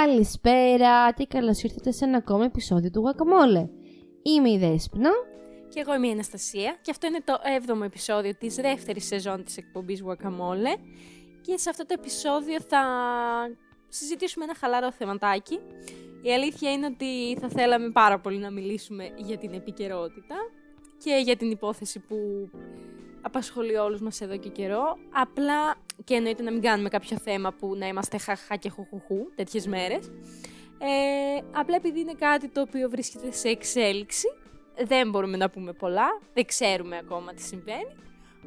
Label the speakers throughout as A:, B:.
A: Καλησπέρα και καλώς ήρθατε σε ένα ακόμα επεισόδιο του Guacamole. Είμαι η Δέσποινα.
B: Και εγώ είμαι η Αναστασία και αυτό είναι το 7ο επεισόδιο της δεύτερης σεζόν της εκπομπής Guacamole και σε αυτό το επεισόδιο θα συζητήσουμε ένα χαλαρό θεματάκι. Η αλήθεια είναι ότι θα θέλαμε πάρα πολύ να μιλήσουμε για την επικαιρότητα και για την υπόθεση που απασχολεί όλους μας εδώ και καιρό. Απλά και εννοείται να μην κάνουμε κάποιο θέμα που να είμαστε χαχά και χουχουχού τέτοιες μέρες. Ε, απλά επειδή είναι κάτι το οποίο βρίσκεται σε εξέλιξη, δεν μπορούμε να πούμε πολλά, δεν ξέρουμε ακόμα τι συμβαίνει.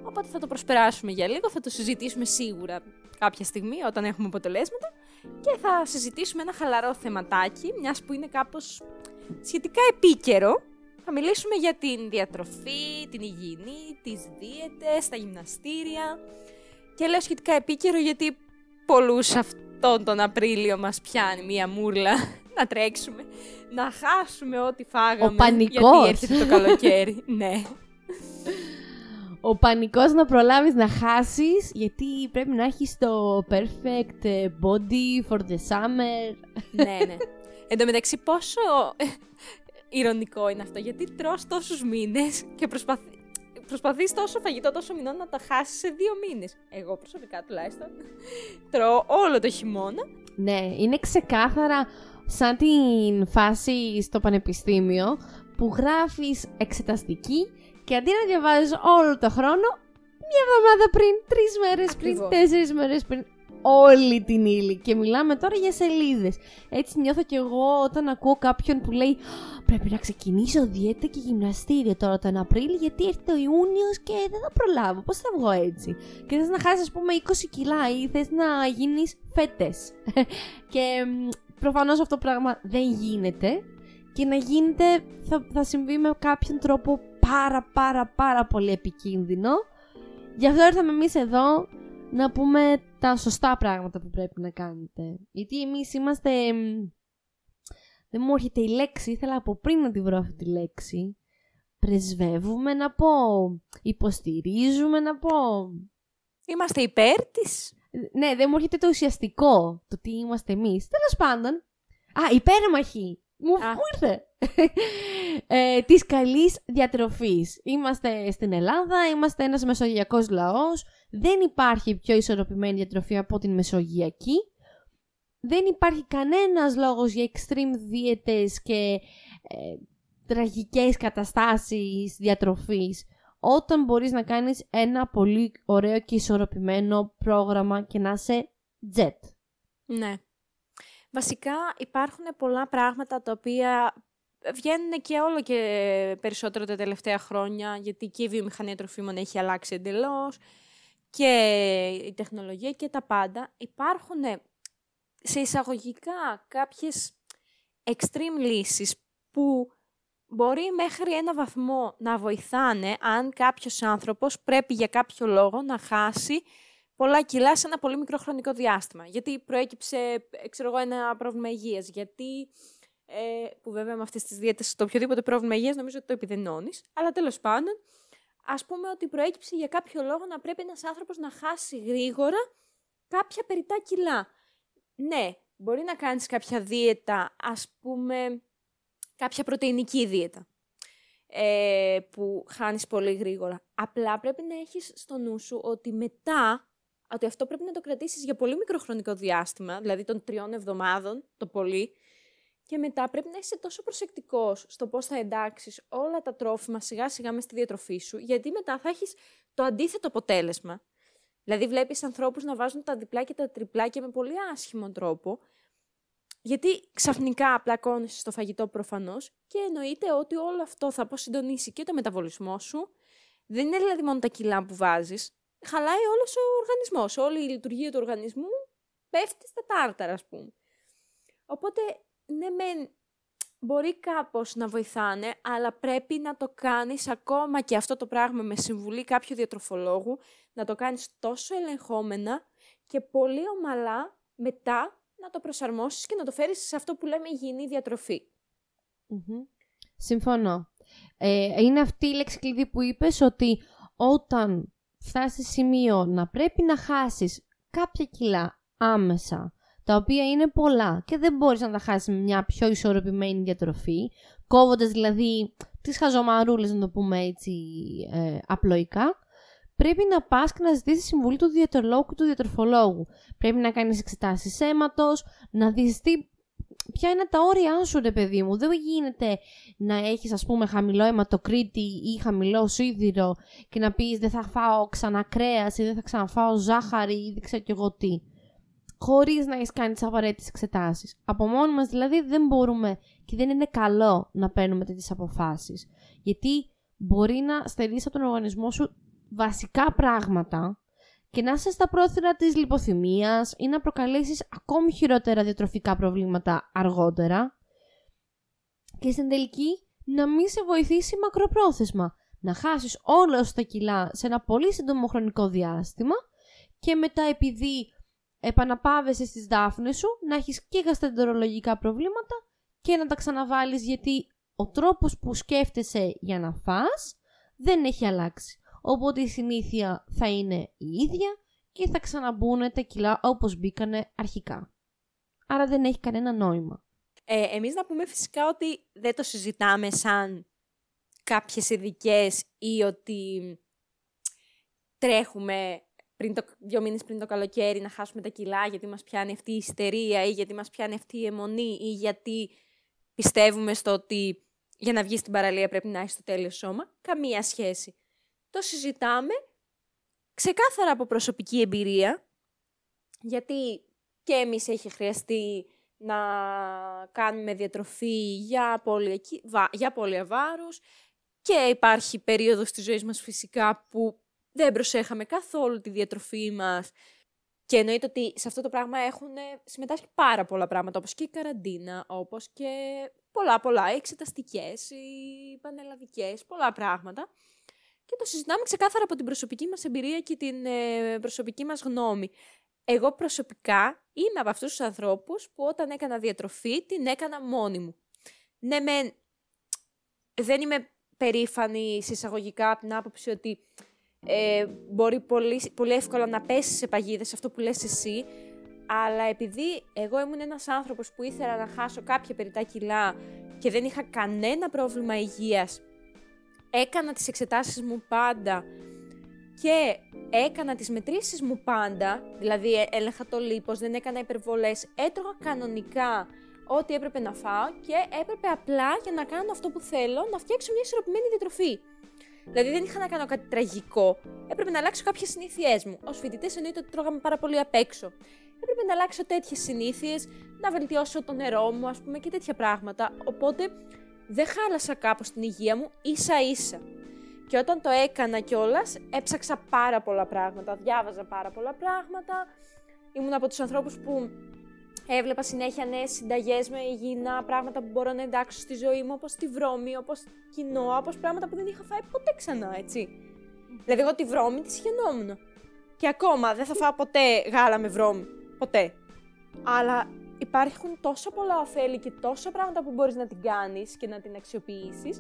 B: Οπότε θα το προσπεράσουμε για λίγο, θα το συζητήσουμε σίγουρα κάποια στιγμή όταν έχουμε αποτελέσματα και θα συζητήσουμε ένα χαλαρό θεματάκι, μιας που είναι κάπως σχετικά επίκαιρο. Θα μιλήσουμε για την διατροφή, την υγιεινή, τις δίαιτες, τα γυμναστήρια και λέω σχετικά επίκαιρο γιατί πολλούς αυτόν τον Απρίλιο μας πιάνει μία μούρλα να τρέξουμε, να χάσουμε ό,τι φάγαμε.
A: Ο πανικός.
B: Γιατί έρχεται το καλοκαίρι. ναι.
A: Ο πανικός να προλάβεις να χάσεις γιατί πρέπει να έχεις το perfect body for the summer.
B: ναι, ναι. Εν τω μεταξύ πόσο ηρωνικό είναι αυτό γιατί τρως τόσους μήνες και προσπαθεί, προσπαθείς τόσο φαγητό, τόσο μηνών να τα χάσεις σε δύο μήνες. Εγώ προσωπικά τουλάχιστον τρώω όλο το χειμώνα.
A: Ναι, είναι ξεκάθαρα σαν την φάση στο πανεπιστήμιο που γράφεις εξεταστική και αντί να διαβάζεις όλο το χρόνο, μια εβδομάδα πριν, τρεις μέρες πριν,
B: Ακριβώς.
A: τέσσερις μέρες πριν, όλη την ύλη. Και μιλάμε τώρα για σελίδες. Έτσι νιώθω κι εγώ όταν ακούω κάποιον που λέει Πρέπει να ξεκινήσω δίαιτα και γυμναστήριο τώρα τον Απρίλιο γιατί έρχεται ο Ιούνιος και δεν θα προλάβω. Πώς θα βγω έτσι; Και θες να χάσεις ας πούμε 20 κιλά ή θες να γίνεις φέτες. και μ, προφανώς αυτό το πράγμα δεν γίνεται. Και να γίνεται θα, θα συμβεί με κάποιον τρόπο πάρα πάρα πάρα πολύ επικίνδυνο. Γι' αυτό ήρθαμε εμείς εδώ να πούμε τα σωστά πράγματα που πρέπει να κάνετε. Γιατί εμείς είμαστε... μ, Δεν μου έρχεται η λέξη, ήθελα από πριν να τη βρω αυτή τη λέξη. Πρεσβεύουμε να πω. Υποστηρίζουμε να πω.
B: Είμαστε υπέρ της.
A: Ναι, δεν μου έρχεται το ουσιαστικό, το τι είμαστε εμείς. Τέλος πάντων. Α, υπέρμαχοι. Μου,
B: Α.
A: μου ήρθε. ε, της καλής διατροφής. Είμαστε στην Ελλάδα, είμαστε ένας μεσογειακός λαός. Δεν υπάρχει πιο ισορροπημένη διατροφή από την μεσογειακή. Δεν υπάρχει κανένας λόγος για extreme δίαιτες και ε, τραγικές καταστάσεις διατροφής όταν μπορείς να κάνεις ένα πολύ ωραίο και ισορροπημένο πρόγραμμα και να είσαι jet.
B: Ναι. Βασικά υπάρχουν πολλά πράγματα τα οποία βγαίνουν και όλο και περισσότερο τα τελευταία χρόνια, γιατί και η βιομηχανία τροφίμων έχει αλλάξει εντελώς και η τεχνολογία και τα πάντα. Υπάρχουν σε εισαγωγικά κάποιες extreme λύσεις που μπορεί μέχρι ένα βαθμό να βοηθάνε αν κάποιος άνθρωπος πρέπει για κάποιο λόγο να χάσει πολλά κιλά σε ένα πολύ μικρό χρονικό διάστημα. Γιατί προέκυψε, ε, ξέρω εγώ, ένα πρόβλημα υγείας. Γιατί, ε, που βέβαια με αυτές τις δίαιτες, το οποιοδήποτε πρόβλημα υγείας νομίζω ότι το επιδενώνεις. Αλλά τέλος πάντων, ας πούμε ότι προέκυψε για κάποιο λόγο να πρέπει ένας άνθρωπος να χάσει γρήγορα κάποια περιτά κιλά. Ναι, μπορεί να κάνεις κάποια δίαιτα, ας πούμε, κάποια πρωτεϊνική δίαιτα ε, που χάνεις πολύ γρήγορα. Απλά πρέπει να έχεις στο νου σου ότι μετά, ότι αυτό πρέπει να το κρατήσεις για πολύ μικρό χρονικό διάστημα, δηλαδή των τριών εβδομάδων το πολύ, και μετά πρέπει να είσαι τόσο προσεκτικός στο πώς θα εντάξεις όλα τα τρόφιμα σιγά σιγά μες στη διατροφή σου, γιατί μετά θα έχεις το αντίθετο αποτέλεσμα. Δηλαδή βλέπεις ανθρώπους να βάζουν τα διπλά και τα τριπλά με πολύ άσχημο τρόπο, γιατί ξαφνικά πλακώνεις στο φαγητό προφανώς και εννοείται ότι όλο αυτό θα αποσυντονίσει και το μεταβολισμό σου. Δεν είναι δηλαδή μόνο τα κιλά που βάζεις, χαλάει όλος ο οργανισμός. Όλη η λειτουργία του οργανισμού πέφτει στα τάρταρα, ας πούμε. Οπότε, ναι, μεν, μπορεί κάπως να βοηθάνε, αλλά πρέπει να το κάνεις ακόμα και αυτό το πράγμα με συμβουλή κάποιου διατροφολόγου, να το κάνεις τόσο ελεγχόμενα και πολύ ομαλά μετά να το προσαρμόσεις και να το φέρεις σε αυτό που λέμε υγιεινή διατροφή.
A: Μμμ. Συμφωνώ. Ε, είναι αυτή η λέξη κλειδί που είπες ότι όταν φτάσεις σε σημείο να πρέπει να χάσεις κάποια κιλά άμεσα, τα οποία είναι πολλά και δεν μπορείς να τα χάσεις με μια πιο ισορροπημένη διατροφή, κόβοντας δηλαδή τις χαζομαρούλες, να το πούμε έτσι ε, απλοϊκά, πρέπει να πας και να ζητήσεις συμβουλή του διατρολόγου και του διατροφολόγου. Πρέπει να κάνεις εξετάσεις αίματος, να δεις τι ποια είναι τα όρια σου, ρε παιδί μου. Δεν γίνεται να έχεις, ας πούμε, χαμηλό αιματοκρίτη ή χαμηλό σίδηρο και να πεις δεν θα φάω ξανά κρέας ή δεν θα ξαναφάω ζάχαρη ή δεν ξέρω κι εγώ τι. Χωρίς να έχεις κάνει τις απαραίτητες εξετάσεις. Από μόνοι μας δηλαδή δεν μπορούμε και δεν είναι καλό να παίρνουμε τέτοιες αποφάσεις. Γιατί μπορεί να στερήσει από τον οργανισμό σου βασικά πράγματα και να είσαι στα πρόθυρα της λιποθυμίας ή να προκαλέσεις ακόμη χειρότερα διατροφικά προβλήματα αργότερα και στην τελική να μην σε βοηθήσει μακροπρόθεσμα. Να χάσεις όλα τα κιλά σε ένα πολύ σύντομο χρονικό διάστημα και μετά επειδή επαναπάβεσαι στις δάφνες σου να έχεις και γαστεντερολογικά προβλήματα και να τα ξαναβάλεις γιατί ο τρόπος που σκέφτεσαι για να φας δεν έχει αλλάξει. Οπότε η συνήθεια θα είναι η ίδια και θα ξαναμπούν τα κιλά όπως μπήκανε αρχικά. Άρα δεν έχει κανένα νόημα.
B: Ε, εμείς να πούμε φυσικά ότι δεν το συζητάμε σαν κάποιες ειδικές ή ότι τρέχουμε πριν το, δύο μήνες πριν το καλοκαίρι να χάσουμε τα κιλά γιατί μας πιάνει αυτή η ιστερία ή γιατί μας πιάνει αυτή η αιμονή ή γιατί πιστεύουμε στο ότι για να βγεις στην παραλία πρέπει να έχεις το τέλειο σώμα. Καμία σχέση το συζητάμε ξεκάθαρα από προσωπική εμπειρία, γιατί και εμείς έχει χρειαστεί να κάνουμε διατροφή για, πολύ, για πολύ βάρους και υπάρχει περίοδος της ζωής μας φυσικά που δεν προσέχαμε καθόλου τη διατροφή μας. Και εννοείται ότι σε αυτό το πράγμα έχουν συμμετάσχει πάρα πολλά πράγματα, όπως και η καραντίνα, όπως και πολλά πολλά, οι εξεταστικές, οι πανελλαδικές, πολλά πράγματα και το συζητάμε ξεκάθαρα από την προσωπική μας εμπειρία και την ε, προσωπική μας γνώμη. Εγώ προσωπικά είμαι από αυτούς τους ανθρώπους που όταν έκανα διατροφή την έκανα μόνη μου. Ναι, με, δεν είμαι περήφανη συσσαγωγικά από την άποψη ότι ε, μπορεί πολύ, πολύ εύκολα να πέσει σε παγίδες αυτό που λες εσύ, αλλά επειδή εγώ ήμουν ένας άνθρωπος που ήθελα να χάσω κάποια περιτά κιλά και δεν είχα κανένα πρόβλημα υγείας έκανα τις εξετάσεις μου πάντα και έκανα τις μετρήσεις μου πάντα, δηλαδή ε, έλεγχα το λίπος, δεν έκανα υπερβολές, έτρωγα κανονικά ό,τι έπρεπε να φάω και έπρεπε απλά για να κάνω αυτό που θέλω να φτιάξω μια ισορροπημένη διατροφή. Δηλαδή δεν είχα να κάνω κάτι τραγικό. Έπρεπε να αλλάξω κάποιες συνήθειές μου. Ω φοιτητές εννοείται ότι τρώγαμε πάρα πολύ απ' έξω. Έπρεπε να αλλάξω τέτοιες συνήθειες, να βελτιώσω το νερό μου, ας πούμε, και τέτοια πράγματα. Οπότε δεν χάλασα κάπως την υγεία μου ίσα ίσα. Και όταν το έκανα κιόλας, έψαξα πάρα πολλά πράγματα, διάβαζα πάρα πολλά πράγματα. Ήμουν από τους ανθρώπους που έβλεπα συνέχεια νέες συνταγές με υγιεινά πράγματα που μπορώ να εντάξω στη ζωή μου, όπως τη βρώμη, όπως κοινό, όπως πράγματα που δεν είχα φάει ποτέ ξανά, έτσι. Δηλαδή εγώ τη βρώμη τη σχαινόμουν. Και ακόμα δεν θα φάω ποτέ γάλα με βρώμη. Ποτέ. Αλλά υπάρχουν τόσο πολλά ωφέλη και τόσα πράγματα που μπορείς να την κάνεις και να την αξιοποιήσεις,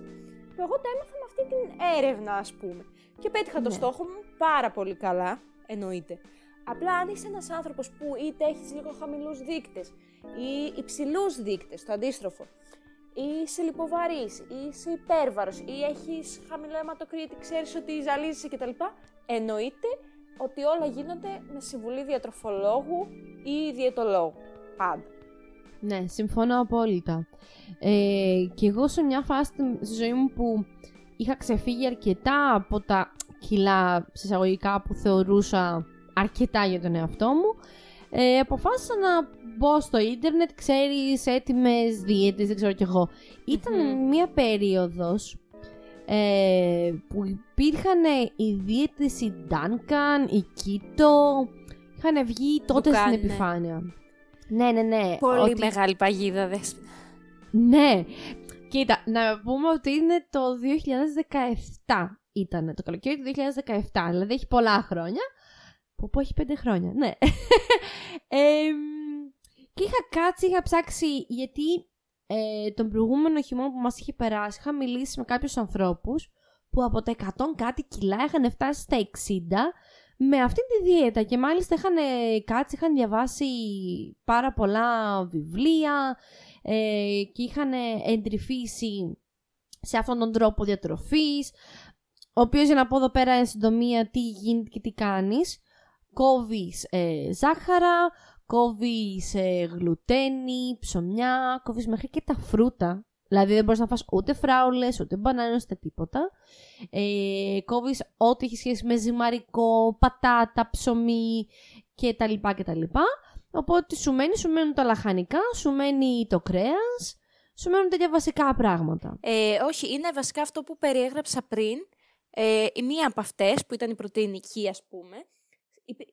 B: που εγώ το έμαθα με αυτή την έρευνα, ας πούμε. Και πέτυχα το ναι. στόχο μου πάρα πολύ καλά, εννοείται. Απλά αν είσαι ένας άνθρωπος που είτε έχεις λίγο χαμηλούς δείκτες ή υψηλούς δείκτες, το αντίστροφο, ή είσαι λιποβαρής, ή είσαι υπέρβαρος, ή έχεις χαμηλό αιματοκρίτη, ξέρεις ότι ζαλίζεσαι κτλ. Εννοείται ότι όλα γίνονται με συμβουλή διατροφολόγου ή διαιτολόγου. Πάντα.
A: Ναι, συμφωνώ απόλυτα. Ε, και εγώ σε μια φάση στη ζωή μου που είχα ξεφύγει αρκετά από τα κιλά συσσαγωγικά που θεωρούσα αρκετά για τον εαυτό μου, ε, αποφάσισα να μπω στο ίντερνετ, ξέρεις, έτοιμες δίαιτες, δεν ξέρω κι εγώ. Ήταν μια περίοδος ε, που υπήρχαν οι δίαιτες η Duncan, η Keto, είχαν βγει τότε στην επιφάνεια. Ναι, ναι, ναι.
B: Πολύ μεγάλη παγίδα, δες.
A: Ναι. Κοίτα, να πούμε ότι είναι το 2017 ήταν, το καλοκαίρι του 2017, δηλαδή έχει πολλά χρόνια. Που πω έχει πέντε χρόνια, ναι. και είχα κάτσει, είχα ψάξει, γιατί ε, τον προηγούμενο χειμώνα που μας είχε περάσει, είχα μιλήσει με κάποιους ανθρώπους που από τα 100 κάτι κιλά είχαν φτάσει στα 60 με αυτή τη δίαιτα και μάλιστα είχαν κάτσει, είχαν διαβάσει πάρα πολλά βιβλία ε, και είχαν εντρυφήσει σε αυτόν τον τρόπο διατροφής, ο οποίος για να πω εδώ πέρα εν συντομία τι γίνεται και τι κάνεις. Κόβεις ε, ζάχαρα, κόβεις ε, γλουτένι, ψωμιά, κόβεις μέχρι και τα φρούτα. Δηλαδή δεν μπορείς να φας ούτε φράουλες, ούτε μπανάνες, ούτε τίποτα. Ε, κόβεις ό,τι έχει σχέση με ζυμαρικό, πατάτα, ψωμί και τα λοιπά και τα λοιπά. Οπότε σου μένει, σου μένουν τα λαχανικά, σου μένει το κρέας, σου μένουν τέτοια βασικά πράγματα.
B: Ε, όχι, είναι βασικά αυτό που περιέγραψα πριν. Ε, η μία από αυτές που ήταν η πρωτεϊνική ας πούμε, ε,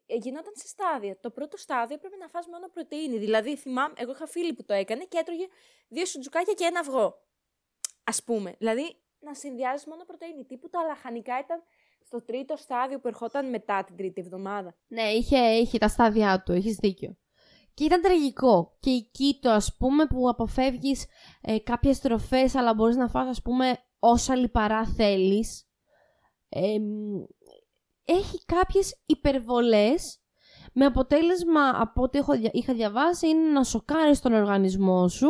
B: γινόταν σε στάδια. Το πρώτο στάδιο πρέπει να φας μόνο πρωτεΐνη. Δηλαδή, θυμάμαι, εγώ είχα φίλη που το έκανε και έτρωγε δύο σουτζουκάκια και ένα αυγό. Ας πούμε. Δηλαδή, να συνδυάζεις μόνο πρωτεΐνη. Τύπου τα λαχανικά ήταν στο τρίτο στάδιο που ερχόταν μετά την τρίτη εβδομάδα.
A: Ναι, είχε, είχε τα στάδια του, έχεις δίκιο. Και ήταν τραγικό. Και εκεί το ας πούμε που αποφεύγεις ε, κάποιες τροφές αλλά μπορείς να φας ας πούμε όσα λιπαρά θέλεις. Έχει κάποιες υπερβολές με αποτέλεσμα από ό,τι έχω, είχα διαβάσει είναι να σοκάρεις τον οργανισμό σου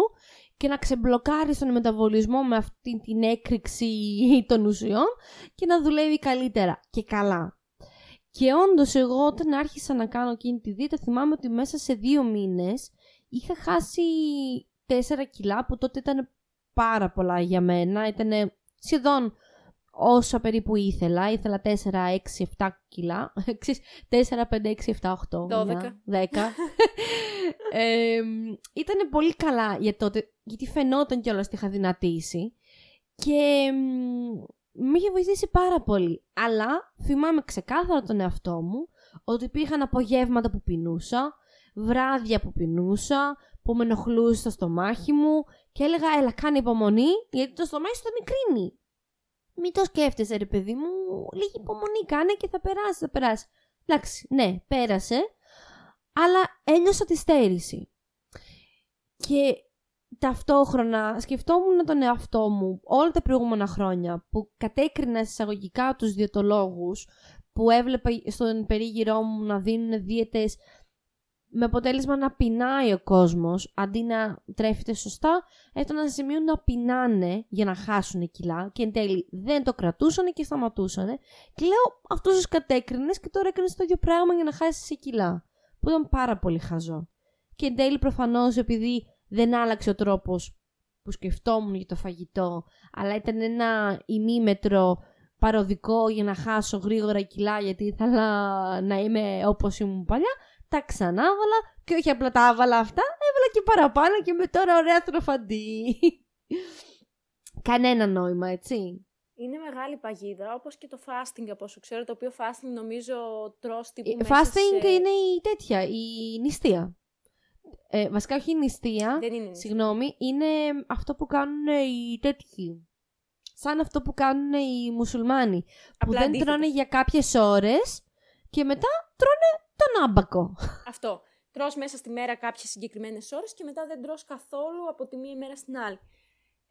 A: και να ξεμπλοκάρεις τον μεταβολισμό με αυτή την έκρηξη των ουσιών και να δουλεύει καλύτερα και καλά. Και όντως, εγώ όταν άρχισα να κάνω εκείνη τη δίαιτα, θυμάμαι ότι μέσα σε δύο μήνες είχα χάσει 4 κιλά, που τότε ήταν πάρα πολλά για μένα. Ήταν σχεδόν όσα περίπου ήθελα. Ήθελα 4, 6, 7 κιλά. 4, 5, 6, 7, 8,
B: 12.
A: 10. ε, ήταν πολύ καλά για τότε, γιατί φαινόταν κιόλας ότι είχα δυνατήσει. Και με είχε βοηθήσει πάρα πολύ. Αλλά θυμάμαι ξεκάθαρα τον εαυτό μου ότι υπήρχαν απογεύματα που πεινούσα, βράδια που πεινούσα, που με ενοχλούσε στο στομάχι μου και έλεγα έλα κάνε υπομονή γιατί το στομάχι σου θα μικρύνει. Μην το σκέφτεσαι ρε παιδί μου, λίγη υπομονή κάνε και θα περάσει, θα περάσει. Εντάξει, ναι, πέρασε, αλλά ένιωσα τη στέρηση. Και ταυτόχρονα σκεφτόμουν τον εαυτό μου όλα τα προηγούμενα χρόνια που κατέκρινα εισαγωγικά τους διαιτολόγους που έβλεπα στον περίγυρό μου να δίνουν δίαιτες με αποτέλεσμα να πεινάει ο κόσμος αντί να τρέφεται σωστά, έφταναν σε σημείο να πεινάνε για να χάσουν κιλά και εν τέλει δεν το κρατούσαν και σταματούσαν. Και λέω αυτούς τους κατέκρινες και τώρα έκανες το ίδιο πράγμα για να χάσεις κιλά. Που ήταν πάρα πολύ χαζό. Και εν τέλει προφανώς επειδή δεν άλλαξε ο τρόπος που σκεφτόμουν για το φαγητό, αλλά ήταν ένα ημίμετρο παροδικό για να χάσω γρήγορα κιλά γιατί ήθελα να είμαι όπως ήμουν παλιά, τα ξανάβαλα και όχι απλά τα άβαλα αυτά, έβαλα και παραπάνω και με τώρα ωραία τροφαντή. Κανένα νόημα, έτσι.
B: Είναι μεγάλη παγίδα, όπως και το fasting από όσο ξέρω, το οποίο fasting νομίζω τρως τύπου
A: Fasting είναι η τέτοια, η νηστεία. Ε, βασικά όχι η νηστεία.
B: Δεν είναι
A: Συγγνώμη, είναι αυτό που κάνουν οι τέτοιοι. Σαν αυτό που κάνουν οι μουσουλμάνοι. που δεν τρώνε για κάποιες ώρες και μετά τρώνε τον άμπακο.
B: Αυτό. Τρως μέσα στη μέρα κάποιες συγκεκριμένες ώρες και μετά δεν τρως καθόλου από τη μία μέρα στην άλλη.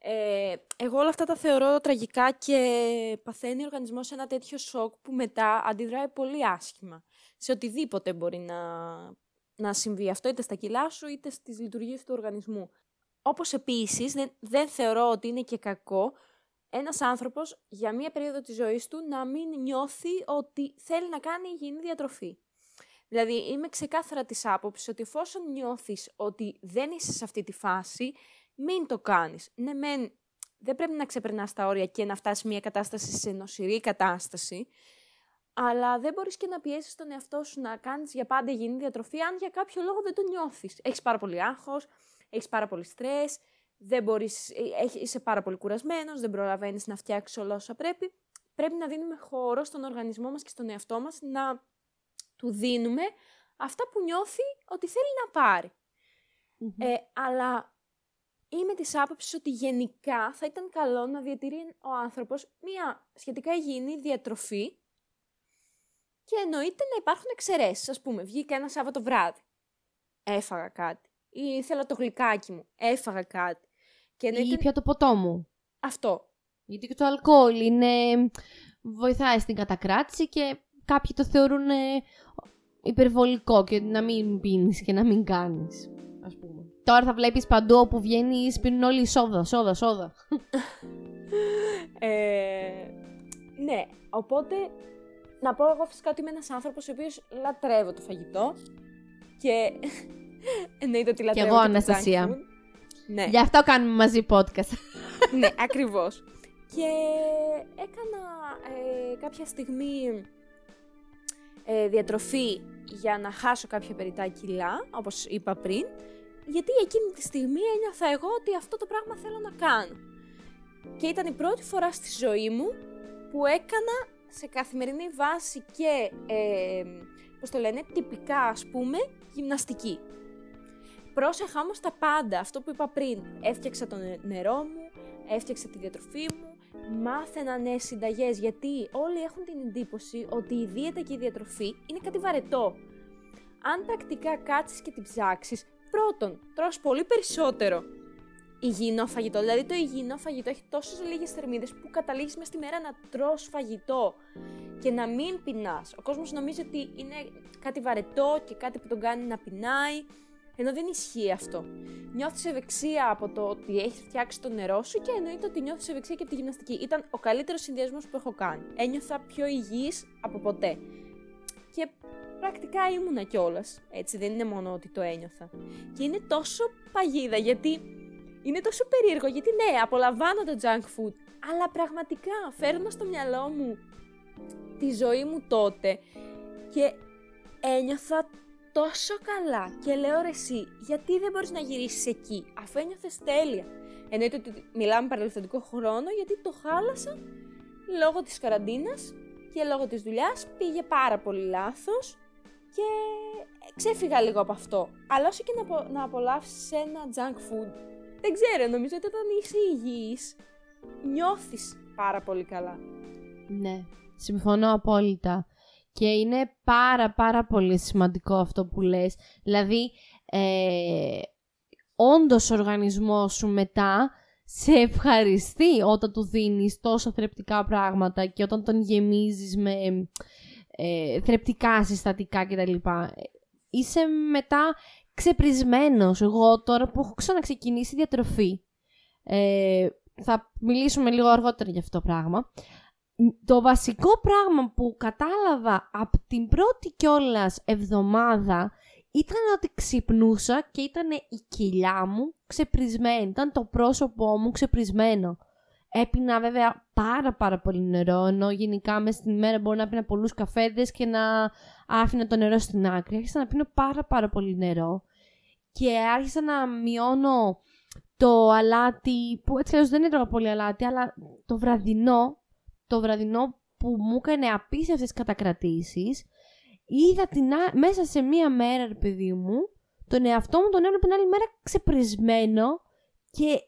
B: Ε, εγώ όλα αυτά τα θεωρώ τραγικά και παθαίνει ο οργανισμός ένα τέτοιο σοκ που μετά αντιδράει πολύ άσχημα. Σε οτιδήποτε μπορεί να να συμβεί αυτό είτε στα κιλά σου είτε στις λειτουργίες του οργανισμού. Όπως επίσης δεν, δεν θεωρώ ότι είναι και κακό ένας άνθρωπος για μία περίοδο της ζωής του να μην νιώθει ότι θέλει να κάνει υγιεινή διατροφή. Δηλαδή είμαι ξεκάθαρα της άποψης ότι εφόσον νιώθεις ότι δεν είσαι σε αυτή τη φάση, μην το κάνεις. Ναι, μεν, δεν πρέπει να ξεπερνάς τα όρια και να φτάσει μια κατάσταση σε νοσηρή κατάσταση, αλλά δεν μπορείς και να πιέσεις τον εαυτό σου να κάνεις για πάντα υγιεινή διατροφή, αν για κάποιο λόγο δεν το νιώθεις. Έχεις πάρα πολύ άγχος, έχεις πάρα πολύ στρες, δεν μπορείς, ε, είσαι πάρα πολύ κουρασμένος, δεν προλαβαίνεις να φτιάξεις όλα όσα πρέπει. Πρέπει να δίνουμε χώρο στον οργανισμό μας και στον εαυτό μας να του δίνουμε αυτά που νιώθει ότι θέλει να παρει Ε, αλλά είμαι της άποψης ότι γενικά θα ήταν καλό να διατηρεί ο άνθρωπος μια σχετικά υγιεινή διατροφή και εννοείται να υπάρχουν εξαιρέσεις. Α πούμε, βγήκα ένα Σάββατο βράδυ. Έφαγα κάτι. Ή ήθελα το γλυκάκι μου. Έφαγα κάτι.
A: Και εννοείται... Ή πια το ποτό μου.
B: Αυτό.
A: Γιατί και το αλκοόλ είναι... βοηθάει στην κατακράτηση και κάποιοι το θεωρούν ε, υπερβολικό και να μην πίνεις και να μην κάνεις. Ας πούμε. Τώρα θα βλέπεις παντού όπου βγαίνει πίνουν όλοι σόδα, σόδα, σόδα.
B: Ε, ναι, οπότε να πω εγώ φυσικά ότι είμαι ένας άνθρωπος ο οποίος λατρεύω το φαγητό και εννοείται ότι
A: Και
B: λατρεύω
A: εγώ,
B: το
A: Αναστασία.
B: junk food. Ναι.
A: Γι' αυτό κάνουμε μαζί podcast.
B: ναι, ακριβώς. Και έκανα ε, κάποια στιγμή ε, διατροφή για να χάσω κάποια περιτά κιλά, όπως είπα πριν, γιατί εκείνη τη στιγμή ένιωθα εγώ ότι αυτό το πράγμα θέλω να κάνω. Και ήταν η πρώτη φορά στη ζωή μου που έκανα σε καθημερινή βάση και, ε, πώς το λένε, τυπικά ας πούμε, γυμναστική. Πρόσεχα όμως τα πάντα, αυτό που είπα πριν. Έφτιαξα το νε- νερό μου, έφτιαξα τη διατροφή μου, μάθαινα νέες συνταγές, γιατί όλοι έχουν την εντύπωση ότι η δίαιτα και η διατροφή είναι κάτι βαρετό. Αν πρακτικά κάτσεις και την ψάξεις, πρώτον, τρως πολύ περισσότερο υγιεινό φαγητό. Δηλαδή το υγιεινό φαγητό έχει τόσες λίγες θερμίδες που καταλήγεις μες στη μέρα να τρως φαγητό και να μην πεινάς. Ο κόσμος νομίζει ότι είναι κάτι βαρετό και κάτι που τον κάνει να πεινάει, ενώ δεν ισχύει αυτό. Νιώθεις ευεξία από το ότι έχεις φτιάξει το νερό σου και εννοείται ότι νιώθεις ευεξία και από τη γυμναστική. Ήταν ο καλύτερος συνδυασμός που έχω κάνει. Ένιωθα πιο υγιής από ποτέ. Και πρακτικά ήμουνα κιόλας. Έτσι, δεν είναι μόνο ότι το ένιωθα. Και είναι τόσο παγίδα γιατί είναι τόσο περίεργο. Γιατί ναι, απολαμβάνω το junk food, αλλά πραγματικά φέρνω στο μυαλό μου τη ζωή μου τότε και ένιωθα τόσο καλά και λέω ρε εσύ, γιατί δεν μπορείς να γυρίσεις εκεί, αφού ένιωθες τέλεια. Εννοείται ότι μιλάμε παρελθοντικό χρόνο, γιατί το χάλασα λόγω της καραντίνας και λόγω της δουλειάς πήγε πάρα πολύ λάθος και ξέφυγα λίγο από αυτό. Αλλά όσο και να, απο, να απολαύσεις ένα junk food, δεν ξέρω, νομίζω ότι όταν είσαι υγιής, νιώθεις πάρα πολύ καλά.
A: Ναι, συμφωνώ απόλυτα. Και είναι πάρα πάρα πολύ σημαντικό αυτό που λες. Δηλαδή, ε, όντως ο οργανισμός σου μετά σε ευχαριστεί όταν του δίνεις τόσα θρεπτικά πράγματα και όταν τον γεμίζεις με ε, θρεπτικά συστατικά κτλ. Είσαι μετά ξεπρισμένος. Εγώ τώρα που έχω ξαναξεκινήσει διατροφή, ε, θα μιλήσουμε λίγο αργότερα για αυτό το πράγμα. Το βασικό πράγμα που κατάλαβα από την πρώτη κιόλας εβδομάδα ήταν ότι ξυπνούσα και ήταν η κοιλιά μου ξεπρισμένη. Ήταν το πρόσωπό μου ξεπρισμένο. Έπινα βέβαια πάρα πάρα πολύ νερό, ενώ γενικά μέσα στην ημέρα μπορεί να πίνα πολλούς καφέδες και να άφηνα το νερό στην άκρη. Άρχισα να πίνω πάρα πάρα πολύ νερό και άρχισα να μειώνω το αλάτι, που έτσι αλλιώς δεν έτρωγα πολύ αλάτι, αλλά το βραδινό, το βραδινό που μου έκανε απίστευτες κατακρατήσεις, είδα την, α- μέσα σε μία μέρα, ρε παιδί μου, τον εαυτό μου τον έβλεπα την άλλη μέρα ξεπρισμένο και ε,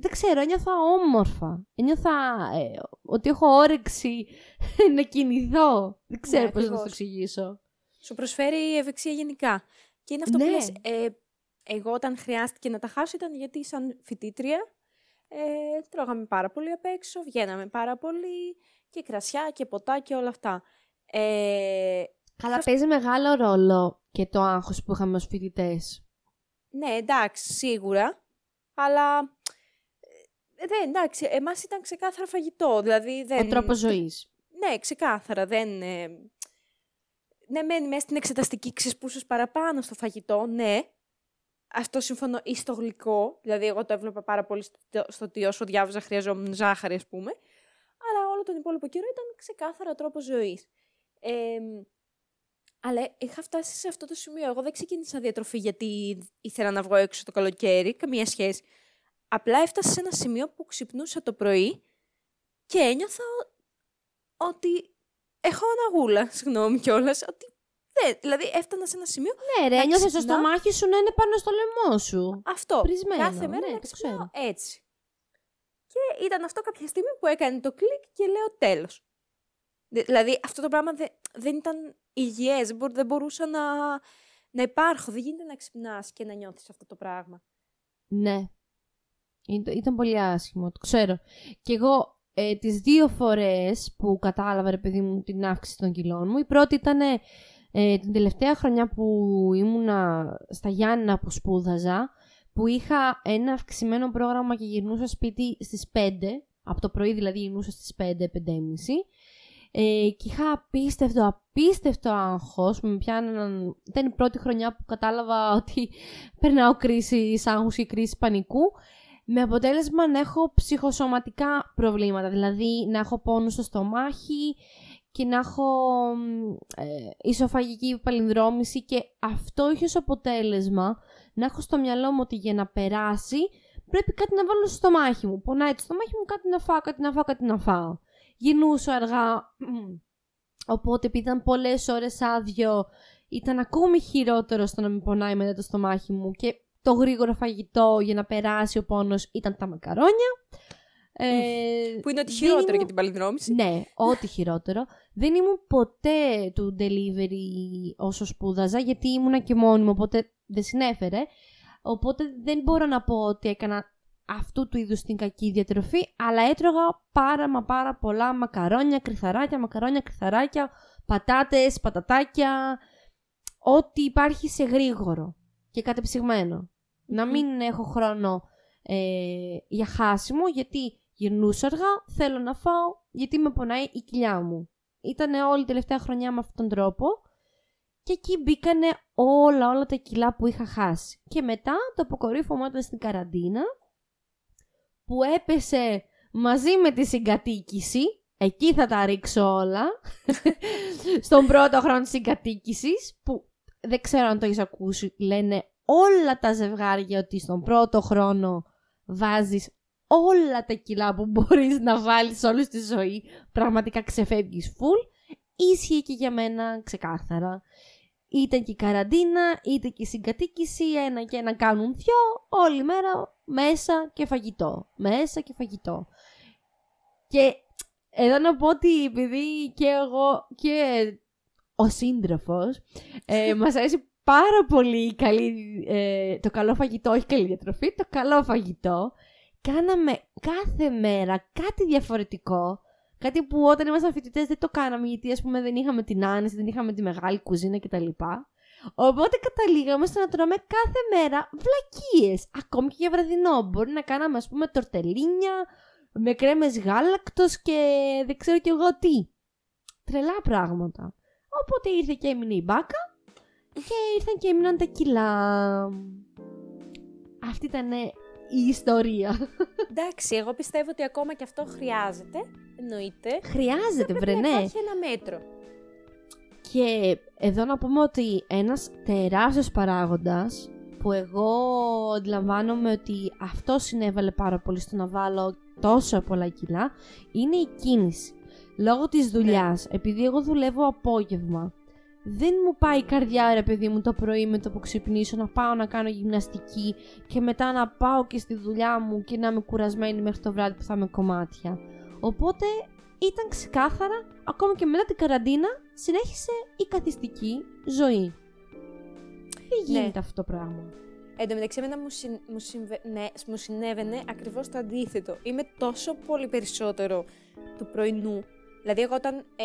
A: δεν ξέρω, ένιωθα όμορφα. Ένιωθα ε, ότι έχω όρεξη να κινηθώ. Δεν ξέρω
B: Ναι,
A: πώς να το
B: ακριβώς.
A: εξηγήσω.
B: Σου προσφέρει η ευεξία γενικά. Και είναι αυτό
A: Ναι.
B: που λες, ε, εγώ όταν χρειάστηκε να τα χάσω ήταν γιατί σαν φοιτήτρια ε, τρώγαμε πάρα πολύ απ' έξω, βγαίναμε πάρα πολύ και κρασιά και ποτά και όλα αυτά. Ε,
A: Αλλά παίζει μεγάλο ρόλο και το άγχος που είχαμε ως φοιτητές.
B: ναι, εντάξει, σίγουρα, αλλά ε, δεν, εντάξει, εμάς ήταν ξεκάθαρα φαγητό, δηλαδή δεν...
A: Ο τρόπος ζωής.
B: Ναι, ξεκάθαρα, δεν... Ε, ναι, μένει μέσα στην εξεταστική ξεσπούσες παραπάνω στο φαγητό, ναι. Αυτό συμφωνώ, ή στο γλυκό, δηλαδή εγώ το έβλεπα πάρα πολύ στο, στο ότι όσο διάβαζα χρειαζόμουν ζάχαρη, ας πούμε. Αλλά όλο τον υπόλοιπο καιρό ήταν ξεκάθαρα ο τρόπος ζωής. Ε, αλλά είχα φτάσει σε αυτό το σημείο. Εγώ δεν ξεκίνησα διατροφή γιατί ήθελα να βγω έξω το καλοκαίρι, καμία σχέση. Απλά έφτασα σε ένα σημείο που ξυπνούσα το πρωί και ένιωθα ότι έχω αναγούλα, συγγνώμη κιόλας. Ότι δεν, δηλαδή έφτανα σε ένα σημείο.
A: Ναι, ρε,
B: Να
A: ένιωθε το
B: ξυπνάω.
A: στομάχι σου να είναι πάνω στο λαιμό σου.
B: Αυτό.
A: Πρισμένο,
B: Κάθε μέρα
A: ναι,
B: να
A: το
B: ξυπνάω έτσι. Και ήταν αυτό κάποια στιγμή που έκανε το κλικ και λέω τέλος. Δε- Δηλαδή αυτό το πράγμα δε- δεν ήταν υγιές, δεν, μπο- δεν μπορούσα να, να υπάρχω. Δεν γίνεται να ξυπνάς και να νιώθεις αυτό το πράγμα.
A: Ναι. Ήταν, ήταν πολύ άσχημο, το ξέρω. Και εγώ ε, τις δύο φορές που κατάλαβα ρε παιδί μου την αύξηση των κιλών μου. Η πρώτη ήταν ε, την τελευταία χρονιά που ήμουνα στα Γιάννα που σπούδαζα, που είχα ένα αυξημένο πρόγραμμα και γυρνούσα σπίτι στις 5, από το πρωί δηλαδή γυρνούσα στις 5, 5.30. Ε, και είχα απίστευτο, απίστευτο άγχος. Με πιάναν... Ήταν η πρώτη χρονιά που κατάλαβα ότι περνάω κρίση άγχους ή κρίση πανικού. Με αποτέλεσμα να έχω ψυχοσωματικά προβλήματα, δηλαδή να έχω πόνο στο στομάχι και να έχω ε, ισοφαγική παλινδρόμηση και αυτό έχει ως αποτέλεσμα να έχω στο μυαλό μου ότι για να περάσει πρέπει κάτι να βάλω στο στομάχι μου. Πονάει το στομάχι μου, κάτι να φάω, κάτι να φάω, κάτι να φάω. Γινούσα αργά, οπότε επειδή ήταν πολλές ώρες άδειο, ήταν ακόμη χειρότερο στο να μην πονάει μετά το στομάχι μου και το γρήγορο φαγητό για να περάσει ο πόνος ήταν τα μακαρόνια.
B: Ε, που είναι ό,τι χειρότερο ήμουν... για την παλινδρόμηση.
A: Ναι, ό,τι χειρότερο. Δεν ήμουν ποτέ του delivery όσο σπούδαζα, γιατί ήμουνα και μόνη μου, οπότε δεν συνέφερε. Οπότε δεν μπορώ να πω ότι έκανα αυτού του είδους την κακή διατροφή, αλλά έτρωγα πάρα μα πάρα πολλά μακαρόνια, κρυθαράκια, μακαρόνια, κρυθαράκια, πατάτες, πατατάκια, ό,τι υπάρχει σε γρήγορο και κατεψυγμένο. Να μην έχω χρόνο ε, για χάσιμο, γιατί γυρνούσα αργά, θέλω να φάω, γιατί με πονάει η κοιλιά μου. Ήταν όλη η τελευταία χρονιά με αυτόν τον τρόπο και εκεί μπήκανε όλα, όλα τα κιλά που είχα χάσει. Και μετά το αποκορύφωμα ήταν στην καραντίνα, που έπεσε μαζί με τη συγκατοίκηση, εκεί θα τα ρίξω όλα, στον πρώτο χρόνο της συγκατοίκησης, που δεν ξέρω αν το έχεις ακούσει, λένε όλα τα ζευγάρια ότι στον πρώτο χρόνο βάζεις όλα τα κιλά που μπορείς να βάλεις όλη τη ζωή, πραγματικά ξεφεύγεις full, ίσχυε και για μένα ξεκάθαρα. Ήταν και η καραντίνα, είτε και η συγκατοίκηση, ένα και ένα κάνουν δυο, όλη μέρα μέσα και φαγητό, μέσα και φαγητό. Και εδώ να πω ότι επειδή και εγώ και ο σύντροφος ε, μας αρέσει πάρα πολύ καλή, ε, το καλό φαγητό, όχι καλή διατροφή, το καλό φαγητό. Κάναμε κάθε μέρα κάτι διαφορετικό. Κάτι που όταν ήμασταν φοιτητές δεν το κάναμε, γιατί ας πούμε δεν είχαμε την άνεση, δεν είχαμε τη μεγάλη κουζίνα κτλ. Οπότε καταλήγαμε στο να τρώμε κάθε μέρα βλακίες. Ακόμη και για βραδινό. Μπορεί να κάναμε, ας πούμε, τορτελίνια με κρέμες γάλακτος και δεν ξέρω κι εγώ τι. Τρελά πράγματα. Οπότε ήρθε και έμεινε η μπάκα και ήρθαν και έμειναν τα κιλά. Αυτή ήταν η ιστορία.
B: Εντάξει, εγώ πιστεύω ότι ακόμα και αυτό χρειάζεται. Εννοείται.
A: Χρειάζεται, βρε, ναι.
B: Υπάρχει ένα μέτρο.
A: Και εδώ να πούμε ότι ένας τεράστιος παράγοντας που εγώ αντιλαμβάνομαι ότι αυτό συνέβαλε πάρα πολύ στο να βάλω τόσο πολλά κιλά είναι η κίνηση. Λόγω της δουλειάς, ναι. επειδή εγώ δουλεύω απόγευμα δεν μου πάει η καρδιά ρε παιδί μου το πρωί με το που ξυπνήσω να πάω να κάνω γυμναστική και μετά να πάω και στη δουλειά μου και να είμαι κουρασμένη μέχρι το βράδυ που θα είμαι κομμάτια. Οπότε ήταν ξεκάθαρα, ακόμα και μετά την καραντίνα, συνέχισε η καθιστική ζωή. Δεν γίνεται ναι. αυτό το πράγμα.
B: Εν τω μεταξύ, εμένα μου, μου, συμβε... ναι, μου συνέβαινε ακριβώς το αντίθετο. Είμαι τόσο πολύ περισσότερο του πρωινού Δηλαδή, εγώ όταν ε,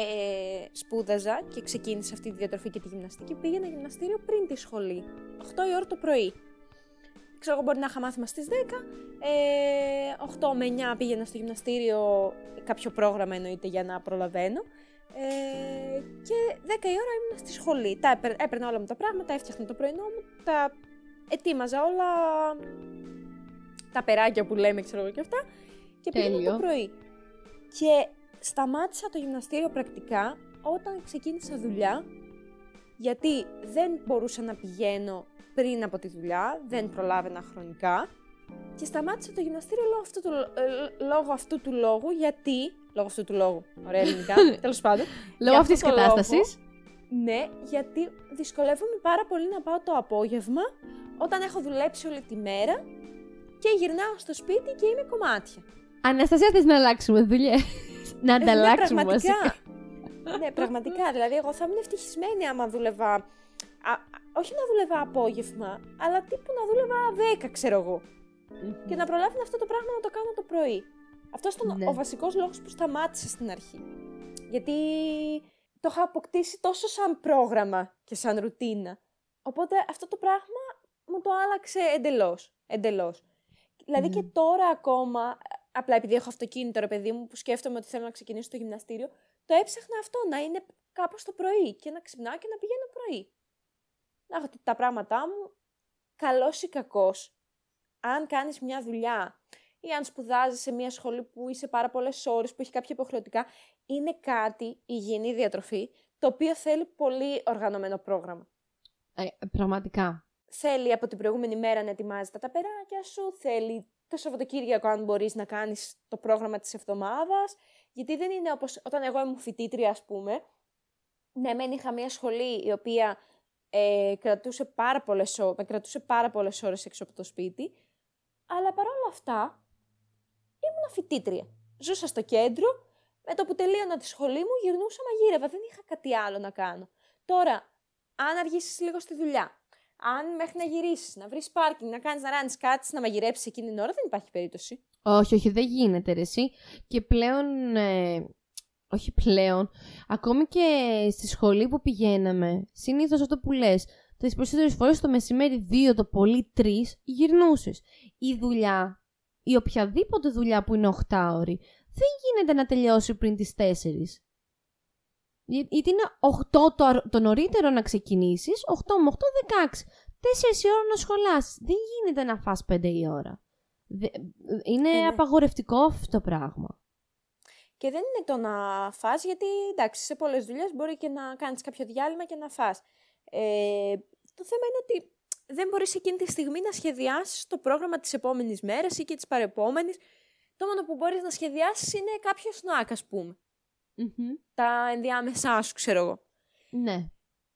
B: σπούδαζα και ξεκίνησα αυτή τη διατροφή και τη γυμναστική, πήγαινα γυμναστήριο πριν τη σχολή. 8 η ώρα το πρωί. Ξέρω εγώ μπορεί να είχα μάθημα στις 10, ε, 8 με 9 πήγαινα στο γυμναστήριο, κάποιο πρόγραμμα εννοείται για να προλαβαίνω. Ε, και 10 η ώρα ήμουν στη σχολή. Τα έπαιρνα όλα μου τα πράγματα, έφτιαχνα το πρωινό μου, τα ετοίμαζα όλα τα περάκια που λέμε, ξέρω εγώ και αυτά. Και πήγαινα το πρωί. Και σταμάτησα το γυμναστήριο πρακτικά όταν ξεκίνησα δουλειά, γιατί δεν μπορούσα να πηγαίνω πριν από τη δουλειά, δεν προλάβαινα χρονικά και σταμάτησα το γυμναστήριο λόγω αυτού του, ε, λόγω αυτού του λόγου, γιατί... Λόγω αυτού του λόγου, ωραία ελληνικά, τέλος πάντων.
A: λόγω αυτής της κατάστασης.
B: Ναι, γιατί δυσκολεύομαι πάρα πολύ να πάω το απόγευμα όταν έχω δουλέψει όλη τη μέρα και γυρνάω στο σπίτι και είμαι κομμάτια.
A: Αναστασία, θες να αλλάξουμε δουλειές; Να ε, ναι, ανταλλάξουμε ναι,
B: βασικά. ναι, πραγματικά. Δηλαδή, εγώ θα ήμουν ευτυχισμένη άμα δούλευα. Α, όχι να δούλευα απόγευμα, αλλά τύπου να δούλευα 10, ξέρω εγώ. Και να προλάβουν αυτό το πράγμα να το κάνω το πρωί. Αυτός ήταν
A: Ναι.
B: ο βασικός λόγος που σταμάτησα στην αρχή. Γιατί το είχα αποκτήσει τόσο σαν πρόγραμμα και σαν ρουτίνα. Οπότε αυτό το πράγμα μου το άλλαξε εντελώς. εντελώς. Δηλαδή και
A: Μμμ.
B: τώρα ακόμα, απλά επειδή έχω αυτοκίνητο ρε παιδί μου που σκέφτομαι ότι θέλω να ξεκινήσω το γυμναστήριο, το έψαχνα αυτό να είναι κάπως το πρωί και να ξυπνάω και να πηγαίνω πρωί. Να έχω τα πράγματά μου, καλός ή κακός. Αν κάνεις μια δουλειά ή αν σπουδάζεις σε μια σχολή που είσαι πάρα πολλές ώρες, που έχει κάποια υποχρεωτικά, είναι κάτι, η υγιεινή διατροφή, το οποίο θέλει πολύ οργανωμένο πρόγραμμα.
A: Ε, πραγματικά.
B: Θέλει από την προηγούμενη μέρα να ετοιμάζεις τα ταπεράκια σου, θέλει το Σαββατοκύριακο αν μπορείς να κάνεις το πρόγραμμα της εβδομάδας, γιατί δεν είναι όπως όταν εγώ ήμουν φοιτήτρια ας πούμε, ναι μεν είχα μια σχολή η οποία ε, κρατούσε πάρα πολλές, ώ- με κρατούσε πάρα πολλές ώρες έξω από το σπίτι, αλλά παρόλα αυτά ήμουν φοιτήτρια. Ζούσα στο κέντρο, με το που τελείωνα τη σχολή μου γυρνούσα μαγείρευα, δεν είχα κάτι άλλο να κάνω. Τώρα, αν αργήσεις λίγο στη δουλειά, αν μέχρι να γυρίσεις, να βρεις πάρκινγκ, να κάνεις να ράνεις κάτι, να μαγειρέψεις εκείνη την ώρα, δεν υπάρχει περίπτωση.
A: Όχι, όχι, δεν γίνεται ρε εσύ. Και πλέον, ε, όχι πλέον, ακόμη και στη σχολή που πηγαίναμε, συνήθως αυτό που λες, τις περισσότερες φορές το μεσημέρι 2, το πολύ 3, γυρνούσες. Η δουλειά, η οποιαδήποτε δουλειά που είναι 8 ώρη, δεν γίνεται να τελειώσει πριν τις 4. Γι- Γιατί είναι 8 το, αρ- το νωρίτερο να ξεκινήσεις, 8 με 8, 16. 4 η ώρα να σχολάσεις. Δεν γίνεται να φας 5 η ώρα. Δε- είναι
B: Ε, ναι.
A: απαγορευτικό αυτό το πράγμα.
B: Και δεν είναι το να φας, γιατί εντάξει, σε πολλές δουλειές μπορεί και να κάνεις κάποιο διάλειμμα και να φας. Ε, το θέμα είναι ότι δεν μπορείς εκείνη τη στιγμή να σχεδιάσεις το πρόγραμμα της επόμενης μέρας ή και της παρεπόμενης. Το μόνο που μπορείς να σχεδιάσεις είναι κάποιο σνακ, ας πούμε. Τα ενδιάμεσά σου, ξέρω εγώ.
A: Ναι.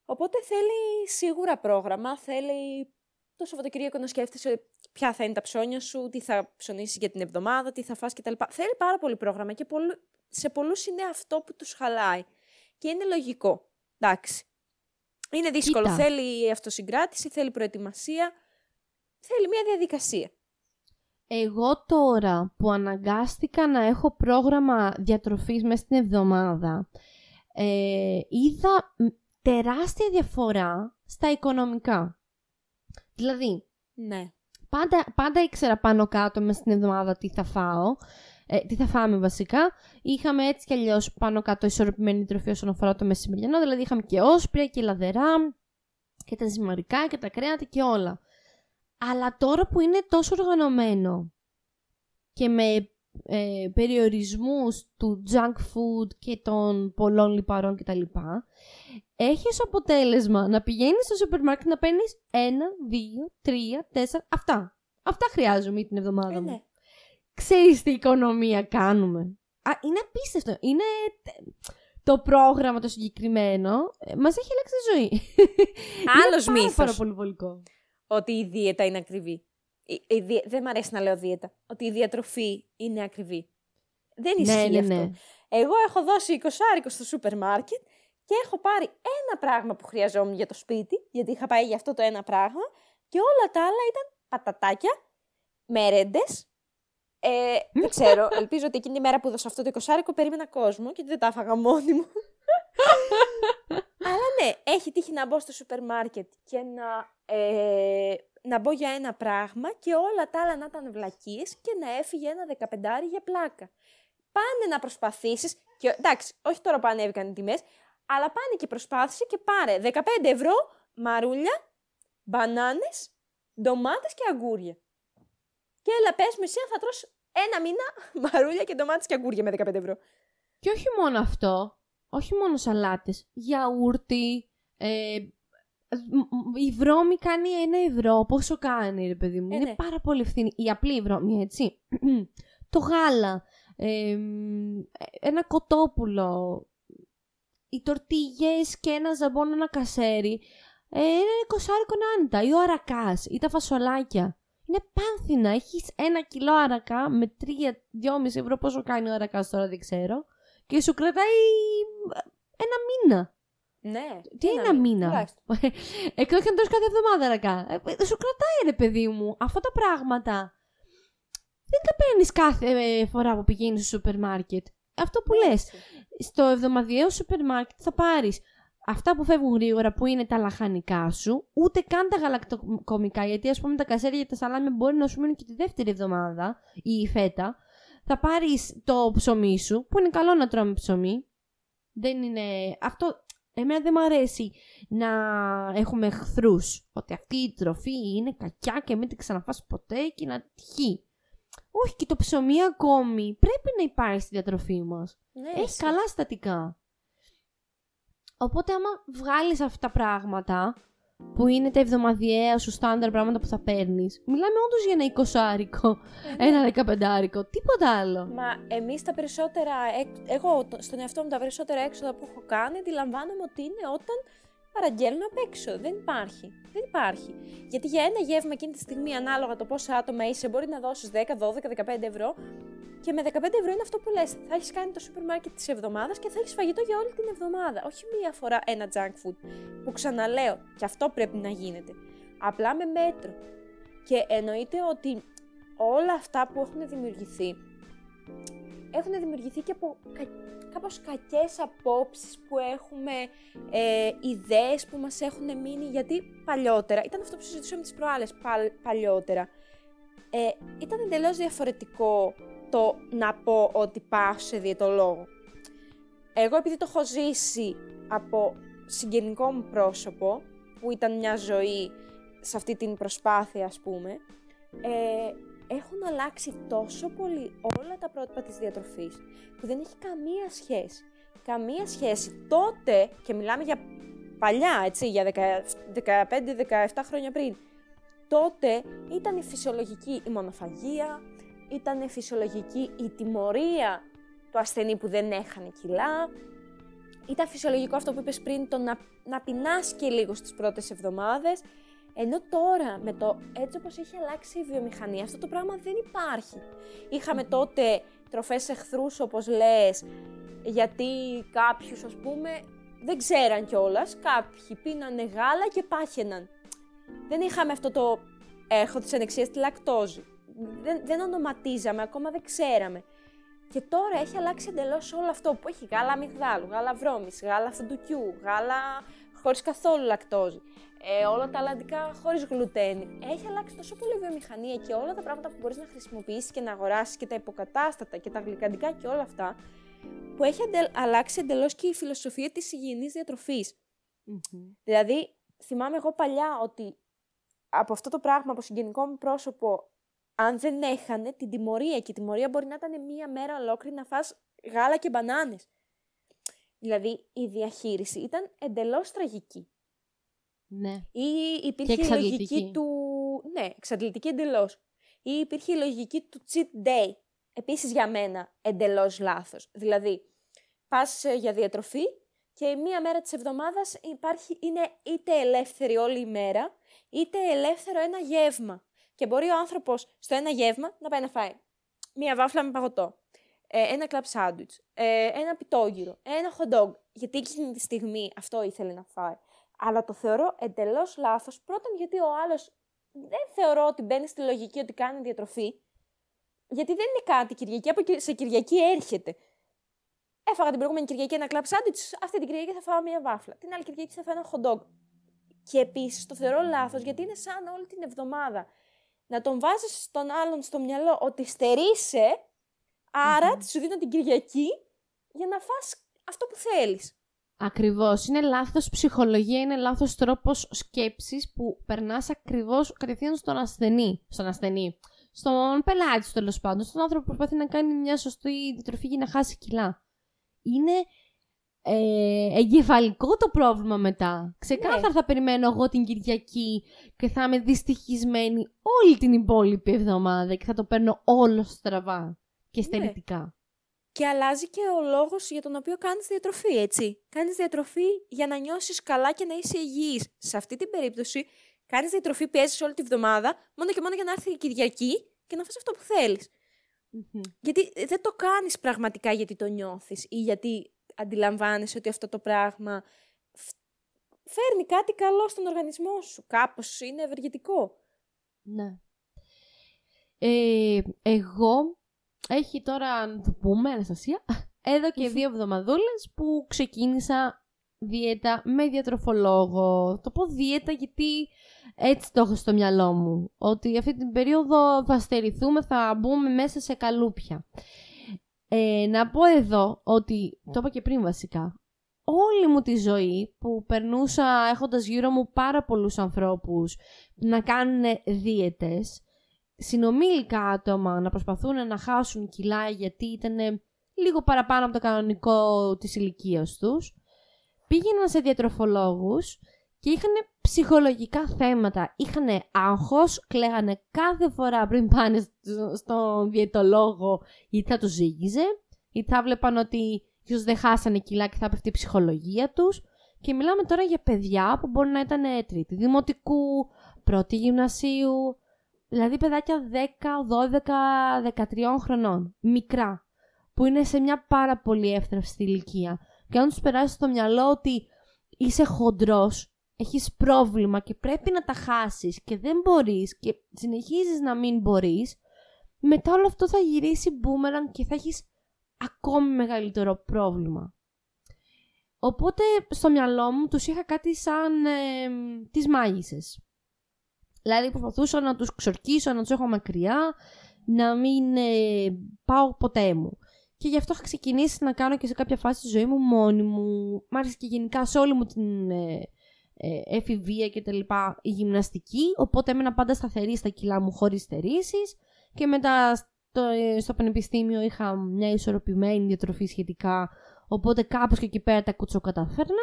B: Οπότε θέλει σίγουρα πρόγραμμα, θέλει το Σαββατοκύριακο να σκέφτεσαι ποια θα είναι τα ψώνια σου, τι θα ψωνίσεις για την εβδομάδα, τι θα φας κτλ. Θέλει πάρα πολύ πρόγραμμα και πολλού- σε πολλούς είναι αυτό που τους χαλάει. Και είναι λογικό. Εντάξει. Είναι δύσκολο.
A: Κοίτα.
B: Θέλει αυτοσυγκράτηση, θέλει προετοιμασία, θέλει μια διαδικασία.
A: Εγώ τώρα που αναγκάστηκα να έχω πρόγραμμα διατροφής μέσα στην εβδομάδα, ε, είδα μ, τεράστια διαφορά στα οικονομικά. Δηλαδή,
B: Ναι.
A: πάντα, πάντα ήξερα πάνω κάτω μέσα στην εβδομάδα τι θα φάω, ε, τι θα φάμε βασικά. Είχαμε έτσι κι αλλιώς πάνω κάτω ισορροπημένη τροφή όσον αφορά το μεσημεριανό, δηλαδή είχαμε και όσπρια και λαδερά και τα ζυμαρικά και τα κρέατα και όλα. Αλλά τώρα που είναι τόσο οργανωμένο και με ε, περιορισμούς του junk food και των πολλών λιπαρών κτλ. Έχεις αποτέλεσμα να πηγαίνεις στο σούπερ μάρκετ να παίρνεις ένα, δύο, τρία, τέσσερα, αυτά. Αυτά χρειάζομαι την εβδομάδα
B: Ε,
A: μου.
B: ναι.
A: Ξέρεις τι οικονομία κάνουμε. Α, είναι απίστευτο. Είναι τε- το πρόγραμμα το συγκεκριμένο. ε, μας έχει αλλάξει τη ζωή.
B: Άλλος
A: είναι πάρα,
B: μύθος.
A: πάρα πολύ βολικό.
B: Ότι η δίαιτα είναι ακριβή. Η, η δι- Δεν μ' αρέσει να λέω δίαιτα. Ότι η διατροφή είναι ακριβή. Δεν ισχύει
A: Ναι, ναι,
B: αυτό.
A: ναι.
B: Εγώ έχω δώσει 20 άρικο στο σούπερ μάρκετ και έχω πάρει ένα πράγμα που χρειαζόμουν για το σπίτι, γιατί είχα πάει για αυτό το ένα πράγμα, και όλα τα άλλα ήταν πατατάκια, μερέντες. Ε, δεν ξέρω, ελπίζω ότι εκείνη η μέρα που έδωσα αυτό το 20 άρικο περίμενα κόσμο και δεν τα έφαγα μόνη μου. Αλλά ναι, έχει τύχει να μπω στο σούπερ μάρκετ και να, ε, να μπω για ένα πράγμα και όλα τα άλλα να ήταν βλακίες και να έφυγε ένα δεκαπεντάρι για πλάκα. Πάνε να προσπαθήσεις, και, εντάξει, όχι τώρα που ανέβηκαν οι τιμές, αλλά πάνε και προσπάθησε και πάρε 15 ευρώ μαρούλια, μπανάνες, ντομάτες και αγκούρια. Και έλα πες μου εσύ αν θα τρως ένα μήνα μαρούλια και ντομάτες και αγκούρια με 15 ευρώ.
A: Και όχι μόνο αυτό, όχι μόνο σαλάτες, γιαούρτι, ε, μ- μ- η βρώμη κάνει ένα ευρώ, πόσο κάνει ρε παιδί μου,
B: Ε,
A: είναι
B: ναι.
A: πάρα πολύ φθηνή, η απλή βρώμη έτσι, το γάλα, ε, μ, ένα κοτόπουλο, οι τορτίγες και ένα ζαμπόν, ένα κασέρι, ε, είναι κοσάρικο άνετα, ή ο αρακάς, ή τα φασολάκια. Είναι πάνθυνα. Έχεις ένα κιλό αρακα με 3-2,5 ευρώ πόσο κάνει ο αρακάς τώρα δεν ξέρω και σου κρατάει ένα μήνα.
B: Ναι.
A: Τι ένα μήνα;
B: τουλάχιστον.
A: Εκτός και αν τρως κάθε εβδομάδα αρακά. Ε, Σου κρατάει ρε παιδί μου αυτά τα πράγματα. δεν τα παίρνεις κάθε ε, φορά που πηγαίνεις στο σούπερ μάρκετ. Αυτό που λες. Στο εβδομαδιαίο σούπερ μάρκετ θα πάρεις αυτά που φεύγουν γρήγορα που είναι τα λαχανικά σου, ούτε καν τα γαλακτοκομικά, γιατί ας πούμε τα κασέρια και τα σαλάμια μπορεί να σου μείνουν και τη δεύτερη εβδομάδα ή η φέτα. Θα πάρεις το ψωμί σου, που είναι καλό να τρώμε ψωμί. Δεν είναι... Αυτό Εμένα δεν μου αρέσει να έχουμε εχθρούς. Ότι αυτή η τροφή είναι κακιά και μην την ξαναφάς ποτέ και να τυχεί. Όχι, και το ψωμί ακόμη πρέπει να υπάρχει στη διατροφή μας.
B: Ναι,
A: Έχει καλά στατικά. Οπότε άμα βγάλεις αυτά τα πράγματα, που είναι τα εβδομαδιαία σου στάνταρ πράγματα που θα παίρνεις. Μιλάμε όντως για ένα εικοσάρικο, ένα δεκαπεντάρικο, τίποτα άλλο.
B: Μα εμείς τα περισσότερα. Εγώ στον εαυτό μου τα περισσότερα έξοδα που έχω κάνει αντιλαμβάνομαι ότι είναι όταν παραγγέλνω απ' έξω. Δεν υπάρχει. Δεν υπάρχει. Γιατί για ένα γεύμα εκείνη τη στιγμή, ανάλογα το πόσα άτομα είσαι, μπορεί να δώσεις 10, 12, 15 ευρώ. Και με 15 ευρώ είναι αυτό που λες. Θα έχεις κάνει το σούπερ μάρκετ της εβδομάδας και θα έχεις φαγητό για όλη την εβδομάδα. Όχι μία φορά ένα junk food. Που ξαναλέω, και αυτό πρέπει να γίνεται. Απλά με μέτρο. Και εννοείται ότι όλα αυτά που έχουν δημιουργηθεί έχουν δημιουργηθεί και από κα, κάπως κακές απόψεις που έχουμε, ε, ιδέες που μας έχουν μείνει, γιατί παλιότερα, ήταν αυτό που συζητούσαμε τις προάλλες, παλιότερα, ε, ήταν εντελώς διαφορετικό το να πω ότι πάω σε διαιτολόγο. Εγώ επειδή το έχω ζήσει από συγγενικό μου πρόσωπο, που ήταν μια ζωή σε αυτή την προσπάθεια ας πούμε, ε, έχουν αλλάξει τόσο πολύ όλα τα πρότυπα της διατροφής που δεν έχει καμία σχέση. Καμία σχέση. Τότε, και μιλάμε για παλιά, έτσι, για 15-17 χρόνια πριν, τότε ήταν η φυσιολογική η μονοφαγία, ήταν φυσιολογική η τιμωρία του ασθενή που δεν έχανε κιλά, ήταν φυσιολογικό αυτό που είπες πριν, το να, να πεινάς και λίγο στις πρώτες εβδομάδες, ενώ τώρα με το έτσι όπως έχει αλλάξει η βιομηχανία, αυτό το πράγμα δεν υπάρχει. Είχαμε τότε τροφές εχθρούς όπως λες, γιατί κάποιους ας πούμε δεν ξέραν κιόλας, κάποιοι πίνανε γάλα και πάχαιναν. Δεν είχαμε αυτό το έχω της ανεξίας τη λακτόζη. Δεν, δεν ονοματίζαμε, ακόμα δεν ξέραμε. Και τώρα έχει αλλάξει εντελώς όλο αυτό που έχει γάλα αμυγδάλου, γάλα βρώμης, γάλα φουντουκιού, γάλα χωρίς καθόλου λακτόζη ε, όλα τα αλλαντικά χωρίς γλουτένη. Έχει αλλάξει τόσο πολύ η βιομηχανία και όλα τα πράγματα που μπορείς να χρησιμοποιήσεις και να αγοράσεις και τα υποκατάστατα και τα γλυκαντικά και όλα αυτά, που έχει αλλάξει εντελώς και η φιλοσοφία της υγιεινής Δηλαδή, θυμάμαι εγώ παλιά ότι από αυτό το πράγμα, από συγγενικό μου πρόσωπο, αν δεν έχανε την τιμωρία και η τιμωρία μπορεί να ήταν μία μέρα ολόκληρη να φας γάλα και μπανάνες. Δηλαδή, η διαχείριση ήταν εντελώς τραγική.
A: Ναι.
B: Ή υπήρχε η λογική του. Ναι, εξαντλητική εντελώς. Ή υπήρχε η λογική του cheat day. Επίσης για μένα εντελώς λάθος. Δηλαδή, πας ε, για διατροφή και μία μέρα της εβδομάδας είναι είτε ελεύθερη όλη η μέρα, είτε ελεύθερο ένα γεύμα. Και μπορεί ο άνθρωπος στο ένα γεύμα να πάει να φάει μία βάφλα με παγωτό, ε, ένα κλαμπ σάντουιτ, ε, ένα πιτόγυρο, ένα hot dog. Γιατί εκείνη τη στιγμή αυτό ήθελε να φάει. Αλλά το θεωρώ εντελώς λάθος. Πρώτον, γιατί ο άλλος δεν θεωρώ ότι μπαίνει στη λογική ότι κάνει διατροφή. Γιατί δεν είναι κάτι Κυριακή, από σε Κυριακή έρχεται. Έφαγα την προηγούμενη Κυριακή ένα κλαμπ σάντουιτ, αυτή την Κυριακή θα φάω μια βάφλα. Την άλλη Κυριακή θα φάω ένα hot dog. Και επίσης το θεωρώ λάθος γιατί είναι σαν όλη την εβδομάδα να τον βάζεις στον άλλον στο μυαλό ότι στερείσαι, άρα mm-hmm. σου δίνω την Κυριακή για να φας αυτό που θέλεις.
A: Ακριβώς. Είναι λάθος ψυχολογία, είναι λάθος τρόπος σκέψης που περνάς ακριβώς κατευθείαν στον ασθενή. Στον ασθενή. Στον πελάτη σου τέλος πάντων. Στον άνθρωπο που προσπαθεί να κάνει μια σωστή διατροφή για να χάσει κιλά. Είναι ε, εγκεφαλικό το πρόβλημα μετά. Ξεκάθαρα ναι. θα περιμένω εγώ την Κυριακή και θα είμαι δυστυχισμένη όλη την υπόλοιπη εβδομάδα και θα το παίρνω όλο στραβά και ναι. στερητικά.
B: Και αλλάζει και ο λόγος για τον οποίο κάνεις διατροφή, έτσι. Κάνεις διατροφή για να νιώσεις καλά και να είσαι υγιής. Σε αυτή την περίπτωση, κάνεις διατροφή, πιέζεις όλη τη βδομάδα, μόνο και μόνο για να έρθει η Κυριακή και να φας αυτό που θελει Γιατί δεν το κάνεις πραγματικά γιατί το νιώθεις ή γιατί αντιλαμβάνεσαι ότι αυτό το πράγμα φέρνει κάτι καλό στον οργανισμό σου. Κάπως είναι ευεργετικό.
A: Ναι. Ε, εγώ, έχει τώρα, να το πούμε, Αναστασία, εδώ και δύο εβδομαδούλες που ξεκίνησα δίαιτα με διατροφολόγο. Το πω δίαιτα γιατί έτσι το έχω στο μυαλό μου. Ότι αυτή την περίοδο θα στερηθούμε, θα μπούμε μέσα σε καλούπια. Ε, να πω εδώ ότι, το είπα και πριν βασικά, όλη μου τη ζωή που περνούσα έχοντας γύρω μου πάρα πολλούς ανθρώπους να κάνουν δίαιτες, συνομήλικα άτομα να προσπαθούν να χάσουν κιλά γιατί ήταν λίγο παραπάνω από το κανονικό της ηλικίας τους, πήγαιναν σε διατροφολόγους και είχαν ψυχολογικά θέματα. Είχαν άγχος, κλαίγανε κάθε φορά πριν πάνε στον διαιτολόγο γιατί θα τους ζήγιζε, ή θα βλέπαν ότι ίσω δεν χάσανε κιλά και θα πέφτει η ψυχολογία τους. Και μιλάμε τώρα για παιδιά που μπορεί να ήταν τρίτη δημοτικού, πρώτη γυμνασίου, δηλαδή παιδάκια 10, 12, 13 χρονών, μικρά, που είναι σε μια πάρα πολύ εύθραυστη ηλικία. Και αν τους περάσεις στο μυαλό ότι είσαι χοντρός έχεις πρόβλημα και πρέπει να τα χάσεις και δεν μπορείς και συνεχίζεις να μην μπορείς, μετά όλο αυτό θα γυρίσει μπούμεραν και θα έχεις ακόμη μεγαλύτερο πρόβλημα. Οπότε στο μυαλό μου τους είχα κάτι σαν ε, τις μάγισσες. Δηλαδή προσπαθούσα να τους ξορκίσω, να τους έχω μακριά, να μην ε, πάω ποτέ μου. Και γι' αυτό είχα ξεκινήσει να κάνω και σε κάποια φάση τη ζωή μου μόνη μου. Μ' άρεσε και γενικά σε όλη μου την ε, ε, εφηβεία και τα λοιπά η γυμναστική, οπότε έμενα πάντα σταθερή στα κιλά μου χωρίς στερήσεις και μετά στο, ε, στο πανεπιστήμιο είχα μια ισορροπημένη διατροφή σχετικά, οπότε κάπως και εκεί πέρα τα κουτσοκαταφέρνα.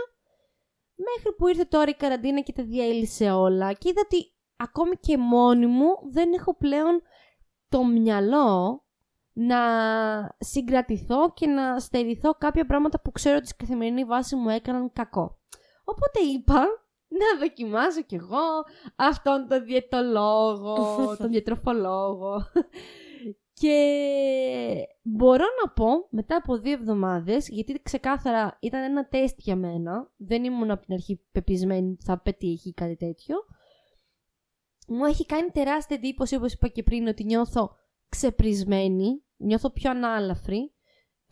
A: Μέχρι που ήρθε τώρα η καραντίνα και τα διέλυσε όλα και είδα ότι ακόμη και μόνη μου δεν έχω πλέον το μυαλό να συγκρατηθώ και να στερηθώ κάποια πράγματα που ξέρω ότι στη καθημερινή βάση μου έκαναν κακό. Οπότε είπα να δοκιμάσω κι εγώ αυτόν τον διαιτολόγο, τον διατροφολόγο. Και μπορώ να πω μετά από δύο εβδομάδες, γιατί ξεκάθαρα ήταν ένα τεστ για μένα, δεν ήμουν από την αρχή πεπισμένη ότι θα πετύχει κάτι τέτοιο, μου έχει κάνει τεράστια εντύπωση, όπως είπα και πριν, ότι νιώθω ξεπρισμένη, νιώθω πιο ανάλαφρη,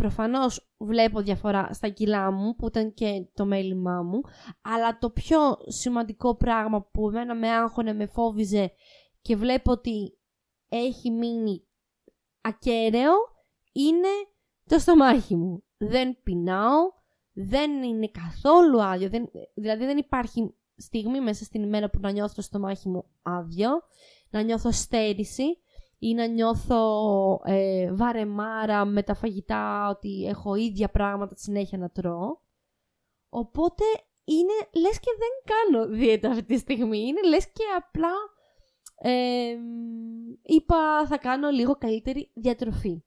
A: Προφανώς βλέπω διαφορά στα κιλά μου που ήταν και το μέλημά μου αλλά το πιο σημαντικό πράγμα που εμένα με άγχωνε, με φόβιζε και βλέπω ότι έχει μείνει ακέραιο είναι το στομάχι μου. Δεν πεινάω, δεν είναι καθόλου άδειο, δεν, δηλαδή δεν υπάρχει στιγμή μέσα στην ημέρα που να νιώθω το στομάχι μου άδειο, να νιώθω στέρηση ή να νιώθω ε, βαρεμάρα με τα φαγητά ότι έχω ίδια πράγματα τη συνέχεια να τρώω. Οπότε είναι λες και δεν κάνω δίαιτα αυτή τη στιγμή. Είναι λες και απλά ε, είπα θα κάνω λίγο καλύτερη διατροφή.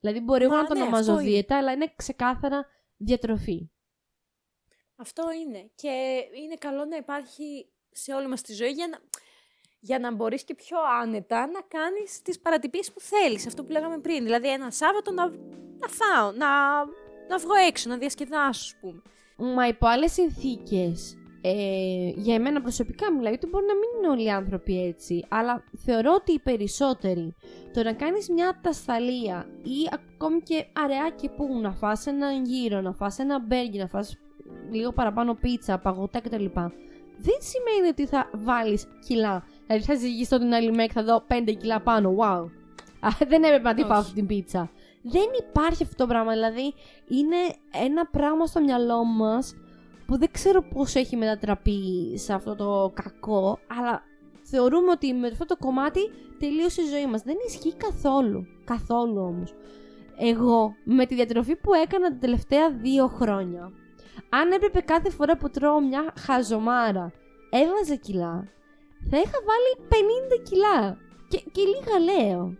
A: Δηλαδή μπορεί εγώ να το ναι, ονομάζω δίαιτα, αλλά είναι ξεκάθαρα διατροφή.
B: Αυτό είναι. Και είναι καλό να υπάρχει σε όλη μας τη ζωή για να για να μπορείς και πιο άνετα να κάνεις τις παρατυπίες που θέλεις, αυτό που λέγαμε πριν. Δηλαδή ένα Σάββατο να, να φάω, να, να βγω έξω, να διασκεδάσω, ας πούμε.
A: Μα υπό άλλες συνθήκες, ε, για εμένα προσωπικά μιλάω, γιατί μπορεί να μην είναι όλοι οι άνθρωποι έτσι, αλλά θεωρώ ότι οι περισσότεροι, το να κάνεις μια τασταλία ή ακόμη και αραιά και που να φας ένα γύρο, να φας ένα μπέργκι, να φας λίγο παραπάνω πίτσα, παγωτά κτλ. Δεν σημαίνει ότι θα βάλεις κιλά Δηλαδή θα ζυγιστώ την άλλη μέρα και θα δω 5 κιλά πάνω. Wow. δεν έπρεπε να τη φάω αυτή την πίτσα. Δεν υπάρχει αυτό το πράγμα. Δηλαδή είναι ένα πράγμα στο μυαλό μας που δεν ξέρω πώς έχει μετατραπεί σε αυτό το κακό, αλλά θεωρούμε ότι με αυτό το κομμάτι τελείωσε η ζωή μας. Δεν ισχύει καθόλου. Καθόλου όμως. Εγώ με τη διατροφή που έκανα τα τελευταία δύο χρόνια, αν έπρεπε κάθε φορά που τρώω μια χαζομάρα, έβαζε κιλά, θα είχα βάλει 50 κιλά. Και, και λίγα λέω.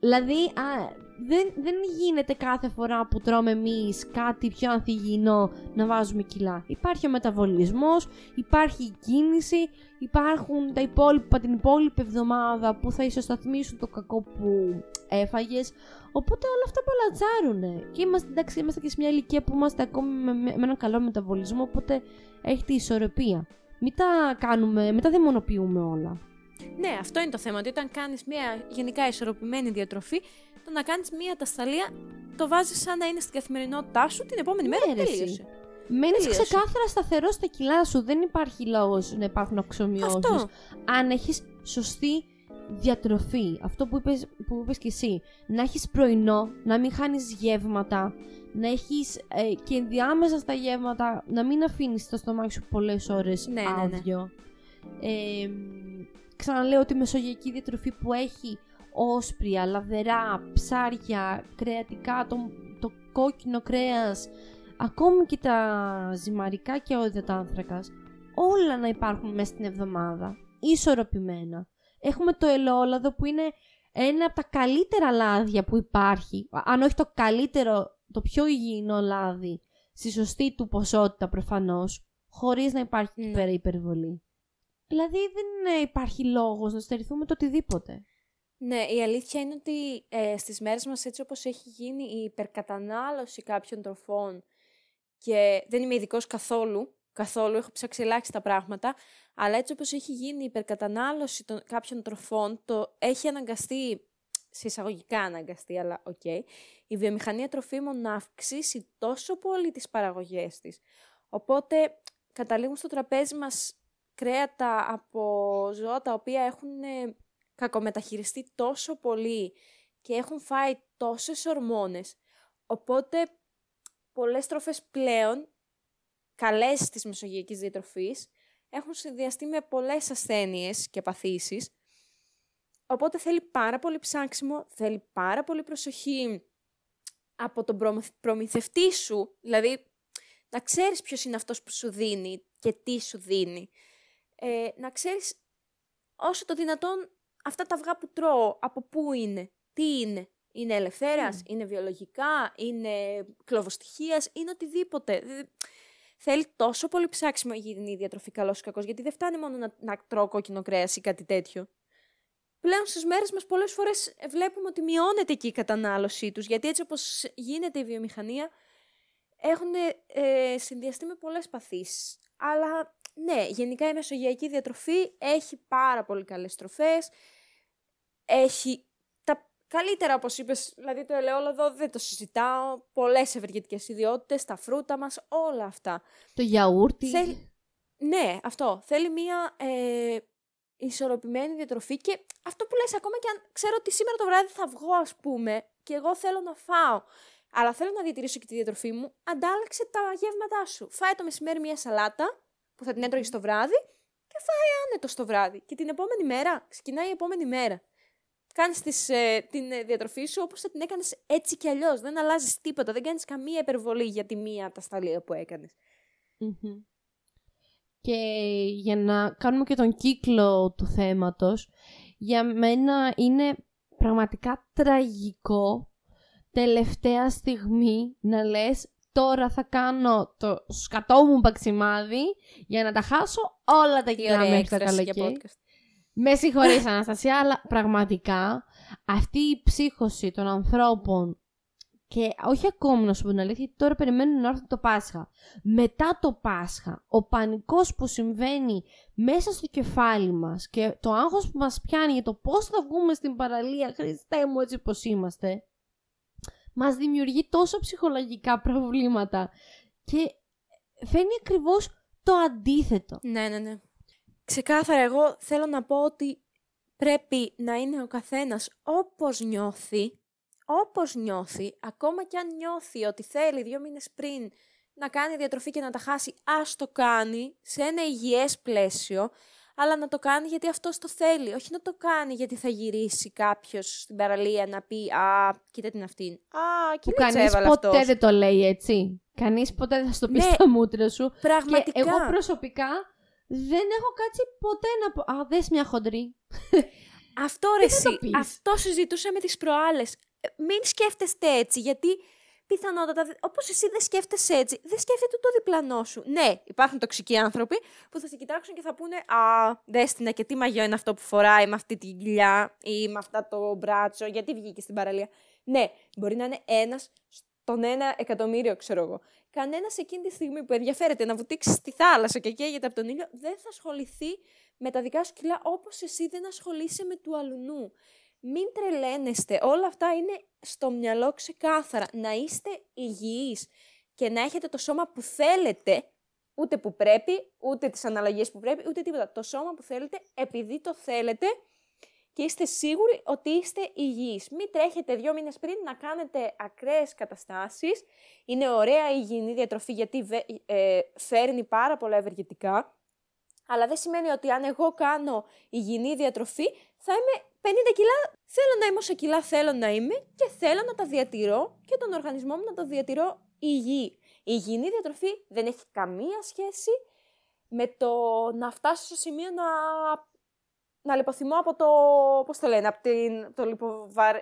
A: Δηλαδή, α, δεν, δεν γίνεται κάθε φορά που τρώμε εμείς κάτι πιο ανθυγιεινό να βάζουμε κιλά. Υπάρχει ο μεταβολισμός, υπάρχει η κίνηση, υπάρχουν τα υπόλοιπα την υπόλοιπη εβδομάδα που θα ισοσταθμίσουν το κακό που έφαγες. Οπότε όλα αυτά παλατσάρουν. Και είμαστε, εντάξει, είμαστε και σε μια ηλικία που είμαστε ακόμη με, με, με έναν καλό μεταβολισμό, οπότε έχει τη ισορροπία. Μην τα κάνουμε, μην τα δαιμονοποιούμε όλα.
B: Ναι, αυτό είναι το θέμα. Ότι όταν κάνεις μια γενικά ισορροπημένη διατροφή, το να κάνεις μια ατασταλία το βάζεις σαν να είναι στην καθημερινότητά σου την επόμενη μέρα
A: Ναι,
B: που
A: ρε, εσύ.
B: τελείωσε.
A: Μένεις
B: Τελείωσε.
A: ξεκάθαρα σταθερός στα κιλά σου. Δεν υπάρχει λόγος να υπάρχουν αξιομοιώσει.
B: Αυτό.
A: Αν έχεις σωστή διατροφή, αυτό που είπες, που είπες και εσύ, να έχεις πρωινό, να μην χάνεις γεύματα, να έχεις ε, και ενδιάμεσα στα γεύματα, να μην αφήνεις το στομάχι σου πολλές ώρες
B: Ναι, ναι, ναι.
A: άδειο. Ε, ξαναλέω ότι η μεσογειακή διατροφή που έχει όσπρια, λαδερά, ψάρια, κρεατικά, το, το κόκκινο κρέας, ακόμη και τα ζυμαρικά και ο υδατάνθρακας, όλα να υπάρχουν μέσα στην εβδομάδα, ισορροπημένα. Έχουμε το ελαιόλαδο που είναι ένα από τα καλύτερα λάδια που υπάρχει, αν όχι το καλύτερο, το πιο υγιεινό λάδι, στη σωστή του ποσότητα προφανώς, χωρίς να υπάρχει εκεί
B: Ναι.
A: πέρα υπερβολή. Δηλαδή δεν ε, υπάρχει λόγος να στερηθούμε το οτιδήποτε.
B: Ναι, η αλήθεια είναι ότι ε, στις μέρες μας έτσι όπως έχει γίνει η υπερκατανάλωση κάποιων τροφών και δεν είμαι ειδικός καθόλου, καθόλου, έχω ψάξει ελάχιστα πράγματα, αλλά έτσι όπως έχει γίνει η υπερκατανάλωση των κάποιων τροφών, το έχει αναγκαστεί, σε εισαγωγικά αναγκαστεί, αλλά οκ, η βιομηχανία τροφίμων να αυξήσει τόσο πολύ τις παραγωγές της. Οπότε καταλήγουν στο τραπέζι μας κρέατα από ζώα τα οποία έχουν ε, κακομεταχειριστεί τόσο πολύ και έχουν φάει τόσες ορμόνες. Οπότε πολλές τροφές πλέον, καλές της μεσογειακής διατροφής, έχουν συνδυαστεί με πολλές ασθένειες και παθήσεις. Οπότε θέλει πάρα πολύ ψάξιμο, θέλει πάρα πολύ προσοχή από τον προμηθ- προμηθευτή σου, δηλαδή να ξέρεις ποιος είναι αυτός που σου δίνει και τι σου δίνει. Ε, να ξέρεις όσο το δυνατόν αυτά τα αυγά που τρώω, από πού είναι, τι είναι; Είναι ελευθέρας, είναι βιολογικά, είναι κλωβοστοιχείας, είναι οτιδήποτε. Δε- Θέλει τόσο πολύ ψάξιμο η υγιεινή διατροφή καλός ή κακός, γιατί δεν φτάνει μόνο να, να τρώω κόκκινο κρέας ή κάτι τέτοιο. Πλέον στις μέρες μας πολλές φορές ε, βλέπουμε ότι μειώνεται και η κατανάλωσή τους, γιατί έτσι όπως γίνεται η βιομηχανία, έχουν ε, συνδυαστεί με πολλές παθήσεις. Αλλά ναι, γενικά η μεσογειακή διατροφή έχει πάρα πολύ καλές τροφές, έχει τα καλύτερα, όπως είπες, δηλαδή το ελαιόλαδο δεν το συζητάω, πολλές ευεργετικές ιδιότητες, τα φρούτα μας, όλα αυτά.
A: Το γιαούρτι.
B: Θέλει- Ναι, αυτό. Θέλει μία ε, ισορροπημένη διατροφή και αυτό που λες ακόμα και αν ξέρω ότι σήμερα το βράδυ θα βγω ας πούμε και εγώ θέλω να φάω αλλά θέλω να διατηρήσω και τη διατροφή μου, αντάλλαξε τα γεύματά σου. Φάε το μεσημέρι μία σαλάτα που θα την έτρωγες το βράδυ και φάε άνετο το βράδυ. Και την επόμενη μέρα, ξεκινάει η επόμενη μέρα. Κάνεις τις, ε, την ε, διατροφή σου όπως θα την έκανες έτσι κι αλλιώς. Δεν αλλάζεις τίποτα, δεν κάνεις καμία υπερβολή για τη μία ατασταλία που έκανες.
A: Μμμ. Και για να κάνουμε και τον κύκλο του θέματος, για μένα είναι πραγματικά τραγικό τελευταία στιγμή να λες τώρα θα κάνω το σκατό μου παξιμάδι για να τα χάσω όλα τα
B: Τι
A: κιλά
B: ωραία
A: μέχρι το
B: έκφραση για
A: καλοκαίρι.
B: Podcast.
A: Με συγχωρείς Αναστασία, αλλά πραγματικά αυτή η ψύχωση των ανθρώπων και όχι ακόμη να σου πω την αλήθεια, γιατί τώρα περιμένουν να έρθει το Πάσχα. Μετά το Πάσχα, ο πανικός που συμβαίνει μέσα στο κεφάλι μας και το άγχος που μας πιάνει για το πώς θα βγούμε στην παραλία, Χριστέ μου έτσι πως είμαστε, μας δημιουργεί τόσο ψυχολογικά προβλήματα και φαίνει ακριβώς το αντίθετο.
B: Ναι, ναι, ναι. Ξεκάθαρα, εγώ θέλω να πω ότι πρέπει να είναι ο καθένας όπως νιώθει, όπως νιώθει, ακόμα κι αν νιώθει ότι θέλει δύο μήνες πριν να κάνει διατροφή και να τα χάσει, ας το κάνει σε ένα υγιές πλαίσιο, αλλά να το κάνει γιατί αυτός το θέλει, όχι να το κάνει γιατί θα γυρίσει κάποιος στην παραλία να πει «Α, κοίτα την αυτήν». «Α,
A: Που
B: κοίτα
A: κανείς
B: έβαλε
A: ποτέ
B: αυτός».
A: δεν το λέει έτσι. Κανείς ποτέ δεν θα στο πει
B: Ναι,
A: στα μούτρα σου.
B: Πραγματικά.
A: Και εγώ προσωπικά δεν έχω κάτσει ποτέ να πω «Α, δες μια χοντρή».
B: Αυτό ρε
A: θα το
B: εσύ,
A: πεις;
B: αυτό συζητούσαμε τις προάλλες. Ε, Μην σκέφτεστε έτσι, γιατί πιθανότατα, δε- όπως εσύ δεν σκέφτεσαι έτσι, δεν σκέφτεται το διπλανός σου. Ναι, υπάρχουν τοξικοί άνθρωποι που θα σε κοιτάξουν και θα πούνε «Α, Δέστηνα, και τι μαγιό είναι αυτό που φοράει με αυτή την κοιλιά ή με αυτά το μπράτσο, γιατί βγήκε στην παραλία». Ναι, μπορεί να είναι ένας στον ένα εκατομμύριο, ξέρω εγώ. Κανένας εκείνη τη στιγμή που ενδιαφέρεται να βουτήξει στη θάλασσα και καίγεται από τον ήλιο, δεν θα ασχοληθεί με τα δικά σου κιλά όπως εσύ δεν ασχολείσαι με του αλουνού. Μην τρελαίνεστε, όλα αυτά είναι στο μυαλό ξεκάθαρα. Να είστε υγιείς και να έχετε το σώμα που θέλετε, ούτε που πρέπει, ούτε τις αναλλαγές που πρέπει, ούτε τίποτα. Το σώμα που θέλετε επειδή το θέλετε και είστε σίγουροι ότι είστε υγιείς. Μην τρέχετε δύο μήνες πριν να κάνετε ακραίες καταστάσεις. Είναι ωραία η υγιεινή διατροφή γιατί ε, φέρνει πάρα πολλά ευεργετικά. Αλλά δεν σημαίνει ότι αν εγώ κάνω υγιεινή διατροφή θα είμαι 50 κιλά. Θέλω να είμαι όσα κιλά θέλω να είμαι και θέλω να τα διατηρώ και τον οργανισμό μου να το διατηρώ υγιή. Η υγιεινή διατροφή δεν έχει καμία σχέση με το να φτάσω στο σημείο να να λιποθυμώ από το, πώς το λένε, από την, το λιποβαρ,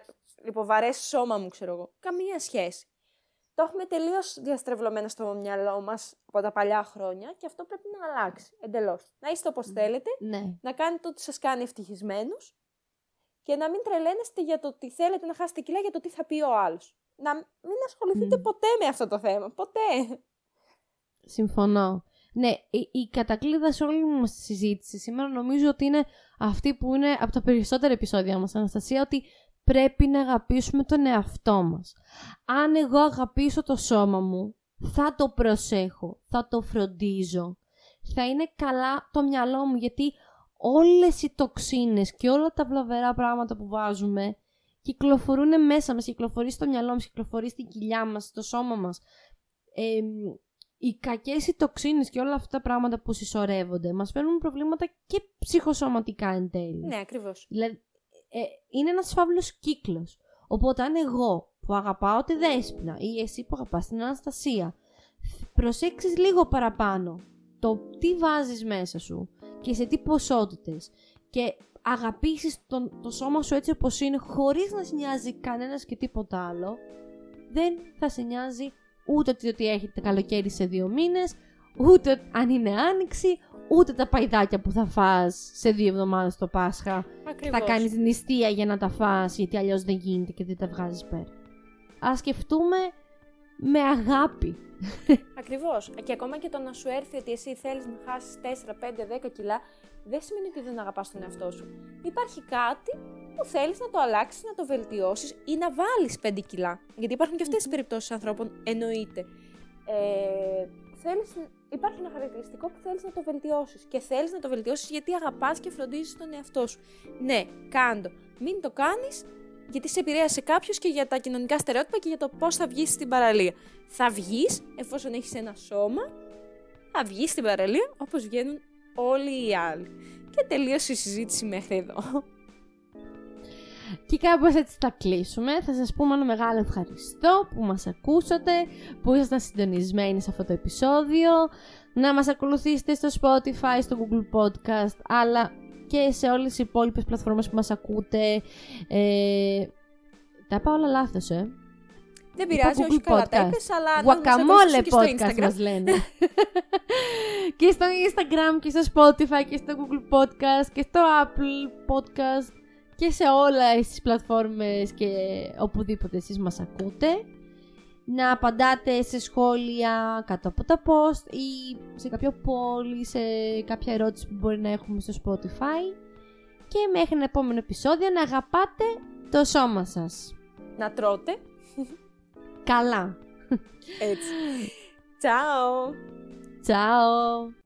B: λιποβαρές σώμα μου, ξέρω εγώ. Καμία σχέση. Το έχουμε τελείως διαστρεβλωμένο στο μυαλό μας από τα παλιά χρόνια και αυτό πρέπει να αλλάξει εντελώς. Να είστε όπως θέλετε,
A: ναι.
B: να κάνετε ό,τι σας κάνει ευτυχισμένους και να μην τρελαίνεστε για το ότι θέλετε να χάσετε κιλά για το τι θα πει ο άλλος. Να μην ασχοληθείτε ποτέ με αυτό το θέμα. Ποτέ.
A: Συμφωνώ. Ναι, η, η κατακλείδα σε όλη μου τη συζήτηση σήμερα νομίζω ότι είναι αυτή που είναι από τα περισσότερα επεισόδια μας, Αναστασία, ότι πρέπει να αγαπήσουμε τον εαυτό μας. Αν εγώ αγαπήσω το σώμα μου, θα το προσέχω, θα το φροντίζω. Θα είναι καλά το μυαλό μου, γιατί όλες οι τοξίνες και όλα τα βλαβερά πράγματα που βάζουμε κυκλοφορούν μέσα μας, κυκλοφορεί στο μυαλό μας, κυκλοφορεί στην κοιλιά μας, στο σώμα μας. Ε, οι κακές οι τοξίνες και όλα αυτά τα πράγματα που συσσωρεύονται μας φέρνουν προβλήματα και ψυχοσωματικά εν τέλει.
B: Ναι, ακριβώς.
A: Δηλαδή, ε, είναι ένας φαύλος κύκλος. Οπότε αν εγώ που αγαπάω τη Δέσποινα ή εσύ που αγαπάς την Αναστασία προσέξεις λίγο παραπάνω το τι βάζεις μέσα σου και σε τι ποσότητες και αγαπήσεις τον, το σώμα σου έτσι όπως είναι χωρίς να σε νοιάζει κανένας και τίποτα άλλο δεν θα σε νοιάζει ούτε ότι έχετε καλοκαίρι σε δύο μήνες, ούτε αν είναι άνοιξη, ούτε τα παϊδάκια που θα φας σε δύο εβδομάδες το Πάσχα.
B: Ακριβώς.
A: Θα κάνεις νηστεία για να τα φας, γιατί αλλιώς δεν γίνεται και δεν τα βγάζεις πέρα. Ας σκεφτούμε με αγάπη.
B: Ακριβώς. Και ακόμα και το να σου έρθει ότι εσύ θέλεις να χάσεις 4, 5, 10 κιλά, δεν σημαίνει ότι δεν αγαπάς τον εαυτό σου. Υπάρχει κάτι που θέλεις να το αλλάξεις, να το βελτιώσεις ή να βάλεις 5 κιλά. Γιατί υπάρχουν και αυτές τις περιπτώσεις ανθρώπων, εννοείται. Ε, θέλεις, υπάρχει ένα χαρακτηριστικό που θέλεις να το βελτιώσεις και θέλεις να το βελτιώσεις γιατί αγαπάς και φροντίζεις τον εαυτό σου. Ναι, κάντο. Μην το κάνεις γιατί σε επηρέασε κάποιος και για τα κοινωνικά στερεότυπα και για το πώς θα βγεις στην παραλία. Θα βγεις, εφόσον έχεις ένα σώμα, θα βγεις στην παραλία όπως βγαίνουν όλοι οι άλλοι. Και τελείωσε η συζήτηση μέχρι εδώ.
A: Και κάπως έτσι θα κλείσουμε. Θα σας πούμε ένα μεγάλο ευχαριστώ που μας ακούσατε, που ήσασταν συντονισμένοι σε αυτό το επεισόδιο. Να μας ακολουθήσετε στο Spotify, στο Google Podcast, αλλά και σε όλες τις υπόλοιπες πλατφόρμες που μας ακούτε. Ε, τα πάω όλα λάθος, ε.
B: Δεν πειράζει, όχι καλά τα είπες, αλλά
A: Guacamole podcast μας λένε. και στο Instagram και στο Spotify και στο Google Podcast και στο Apple Podcast και σε όλα τις πλατφόρμες και οπουδήποτε εσείς μας ακούτε. Να απαντάτε σε σχόλια κάτω από τα post ή σε κάποιο poll ή σε κάποια ερώτηση που μπορεί να έχουμε στο Spotify. Και μέχρι ένα επόμενο επεισόδιο να αγαπάτε το σώμα σας.
B: Να τρώτε.
A: Καλά.
B: Έτσι. Ciao.
A: Ciao.